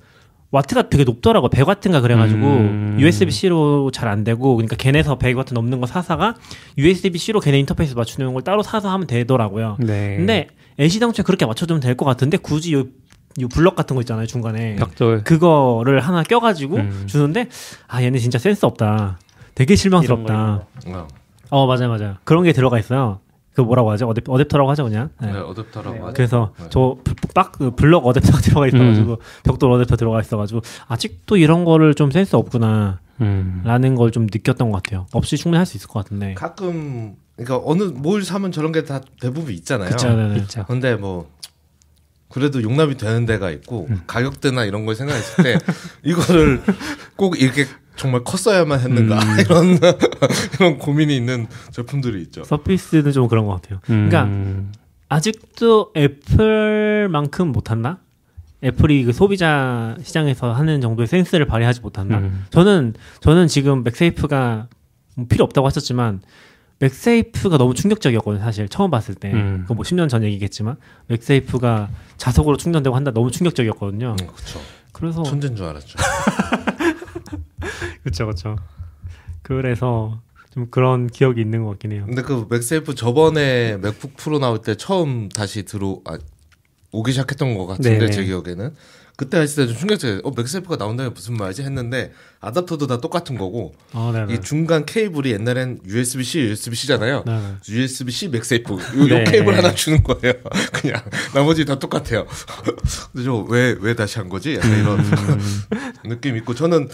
와트가 되게 높더라고 100와트인가 그래가지고 음. USB-C로 잘 안 되고 그러니까 걔네서 100와트 넘는 거 사사가 USB-C로 걔네 인터페이스 맞추는 걸 따로 사서 하면 되더라고요. 네. 근데 애시당초에 그렇게 맞춰주면 될 것 같은데 굳이 요, 요 블럭 같은 거 있잖아요 중간에 벽돌. 그거를 하나 껴가지고 음. 주는데 아 얘네 진짜 센스 없다. 되게 실망스럽다. 어, 어 맞아요 맞아요. 그런 게 들어가 있어요. 그 뭐라고 하죠? 어댑, 어댑터라고 하죠 그냥. 네. 네, 어댑터라고 하죠. 그래서 네. 저빡 그 블럭 어댑터 들어가 있어가지고 벽돌 어댑터 들어가 있어가지고 아직도 이런 거를 좀 센스 없구나라는 음. 걸좀 느꼈던 것 같아요. 없이 충분히 할수 있을 것 같은데. 가끔 그러니까 어느 뭘 사면 저런 게 다 대부분 있잖아요. 있죠. 근데 뭐 그래도 용납이 되는 데가 있고 가격대나 이런 걸 생각했을 때 이거를 꼭 이렇게 정말 컸어야만 했는가 이런 이런 고민이 있는 제품들이 있죠. 서피스는 좀 그런 것 같아요. 그러니까 음. 아직도 애플만큼 못한다? 애플이 그 소비자 시장에서 하는 정도의 센스를 발휘하지 못한다. 음. 저는 저는 지금 맥세이프가 뭐 필요 없다고 하셨지만 맥세이프가 너무 충격적이었거든요. 사실 처음 봤을 때. 음. 그뭐 10년 전 얘기겠지만 맥세이프가 자석으로 충전되고 한다 너무 충격적이었거든요. 음, 그렇죠. 그래서 천재인 줄 알았죠. 그렇죠, 그렇죠. 그래서 좀 그런 기억이 있는 것 같긴 해요. 근데 그 맥세이프 저번에 맥북 프로 나올 때 처음 다시 들어 아, 오기 시작했던 것 같은데 네네. 제 기억에는 그때 했을 때 좀 충격적이에요. 어 맥세이프가 나온다면 무슨 말이지 했는데 아답터도 다 똑같은 거고 아, 네, 네. 이 중간 케이블이 옛날엔 USB-C, USB-C잖아요. 네, 네. USB-C 맥세이프 요, 네. 요 케이블 하나 주는 거예요. 그냥 나머지 다 똑같아요. 근데 저 왜 왜 다시 한 거지? 약간 이런 음. 느낌 있고 저는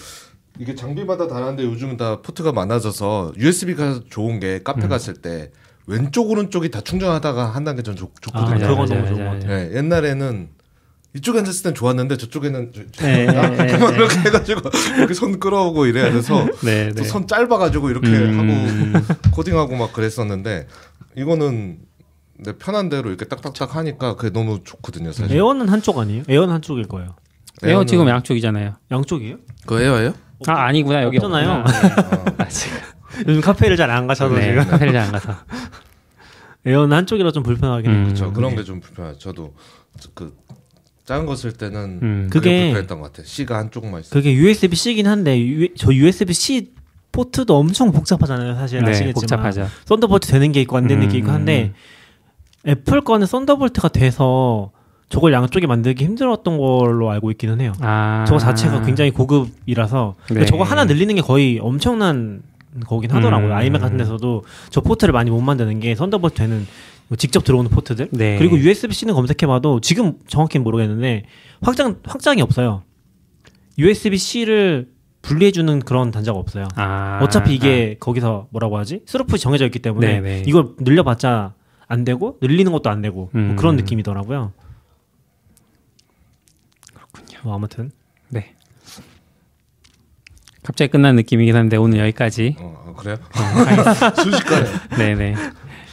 이게 장비마다 다른데 요즘은 다 포트가 많아져서 USB가 좋은 게 카페 음. 갔을 때 왼쪽 오른쪽이 다 충전하다가 한다는 게전 좋, 아, 좋거든요. 그런 건 너무 좋은 것 같아요. 네, 옛날에는 이쪽에 앉았을 땐 좋았는데 저쪽에는 저, 저, 네, 네, 네, 네. 이렇게 해가지고 이렇게 손 끌어오고 이래야 돼서 네, 또 네. 손 짧아가지고 이렇게 음. 하고 코딩하고 막 그랬었는데 이거는 내 편한 대로 이렇게 딱딱딱 하니까 그게 너무 좋거든요 사실. 에어는 한쪽 아니에요? 에어는 한쪽일 거예요. 에어 지금 양쪽이잖아요. 양쪽이에요? 그 에어예요? 아 아니구나 여기 없잖아요. 네. 아, 지금 요즘 카페를 잘 안 가셔서 네, 제가 카페를 잘 안 가서. 에어는 한쪽이라 좀 불편하긴 해요. 음. 그렇죠. 그런 게 좀 불편해요. 저도 그 작은 거 쓸 때는 음. 그게 그게- 불편했던 것 같아요. C가 한쪽만 있어. 그게 USB-C긴 한데 유- 저 USB-C 포트도 엄청 복잡하잖아요. 사실 네, 아시겠지만 복잡하죠. 썬더볼트 되는 게 있고 안 되는 게 있고 음. 한데 애플 거는 썬더볼트가 돼서 저걸 양쪽에 만들기 힘들었던 걸로 알고 있기는 해요. 아. 저거 자체가 굉장히 고급이라서 근데 네. 저거 하나 늘리는 게 거의 엄청난 거긴 하더라고요. 음. 아이맥 같은 데서도 저 포트를 많이 못 만드는 게 썬더볼트 되는 뭐 직접 들어오는 포트들 네. 그리고 USB-C는 검색해봐도 지금 정확히는 모르겠는데 확장 확장이 없어요. USB-C를 분리해주는 그런 단자가 없어요. 아. 어차피 이게 거기서 뭐라고 하지? 스루풋이 정해져 있기 때문에 네네. 이걸 늘려봤자 안 되고 늘리는 것도 안 되고 뭐 음. 그런 느낌이더라고요. 뭐 아무튼 네. 갑자기 끝난 느낌이긴 한데 오늘 여기까지. 어, 어, 그래요? 어, 순식간에 네네.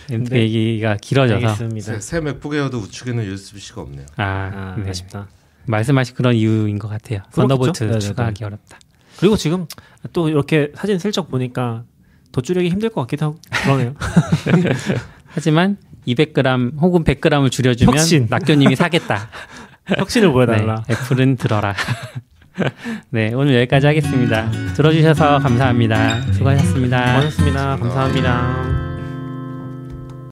네. 얘기가 길어져서. 알겠습니다. 새, 새 맥북 에어도 우측에는 USB-C가 없네요. 아, 아, 네. 아쉽다. 말씀하신 그런 이유인 것 같아요. 썬더볼트 네네네. 추가하기 어렵다. 그리고 지금 또 이렇게 사진 슬쩍 보니까 더 줄이기 힘들 것 같기도 하고 그러네요. 하지만 200g 혹은 100g을 줄여주면 혁신. 낙교님이 사겠다. 혁신을 보여달라. 네, 애플은 들어라. 네, 오늘 여기까지 하겠습니다. 들어주셔서 감사합니다. 수고하셨습니다. 고맙습니다. 감사합니다.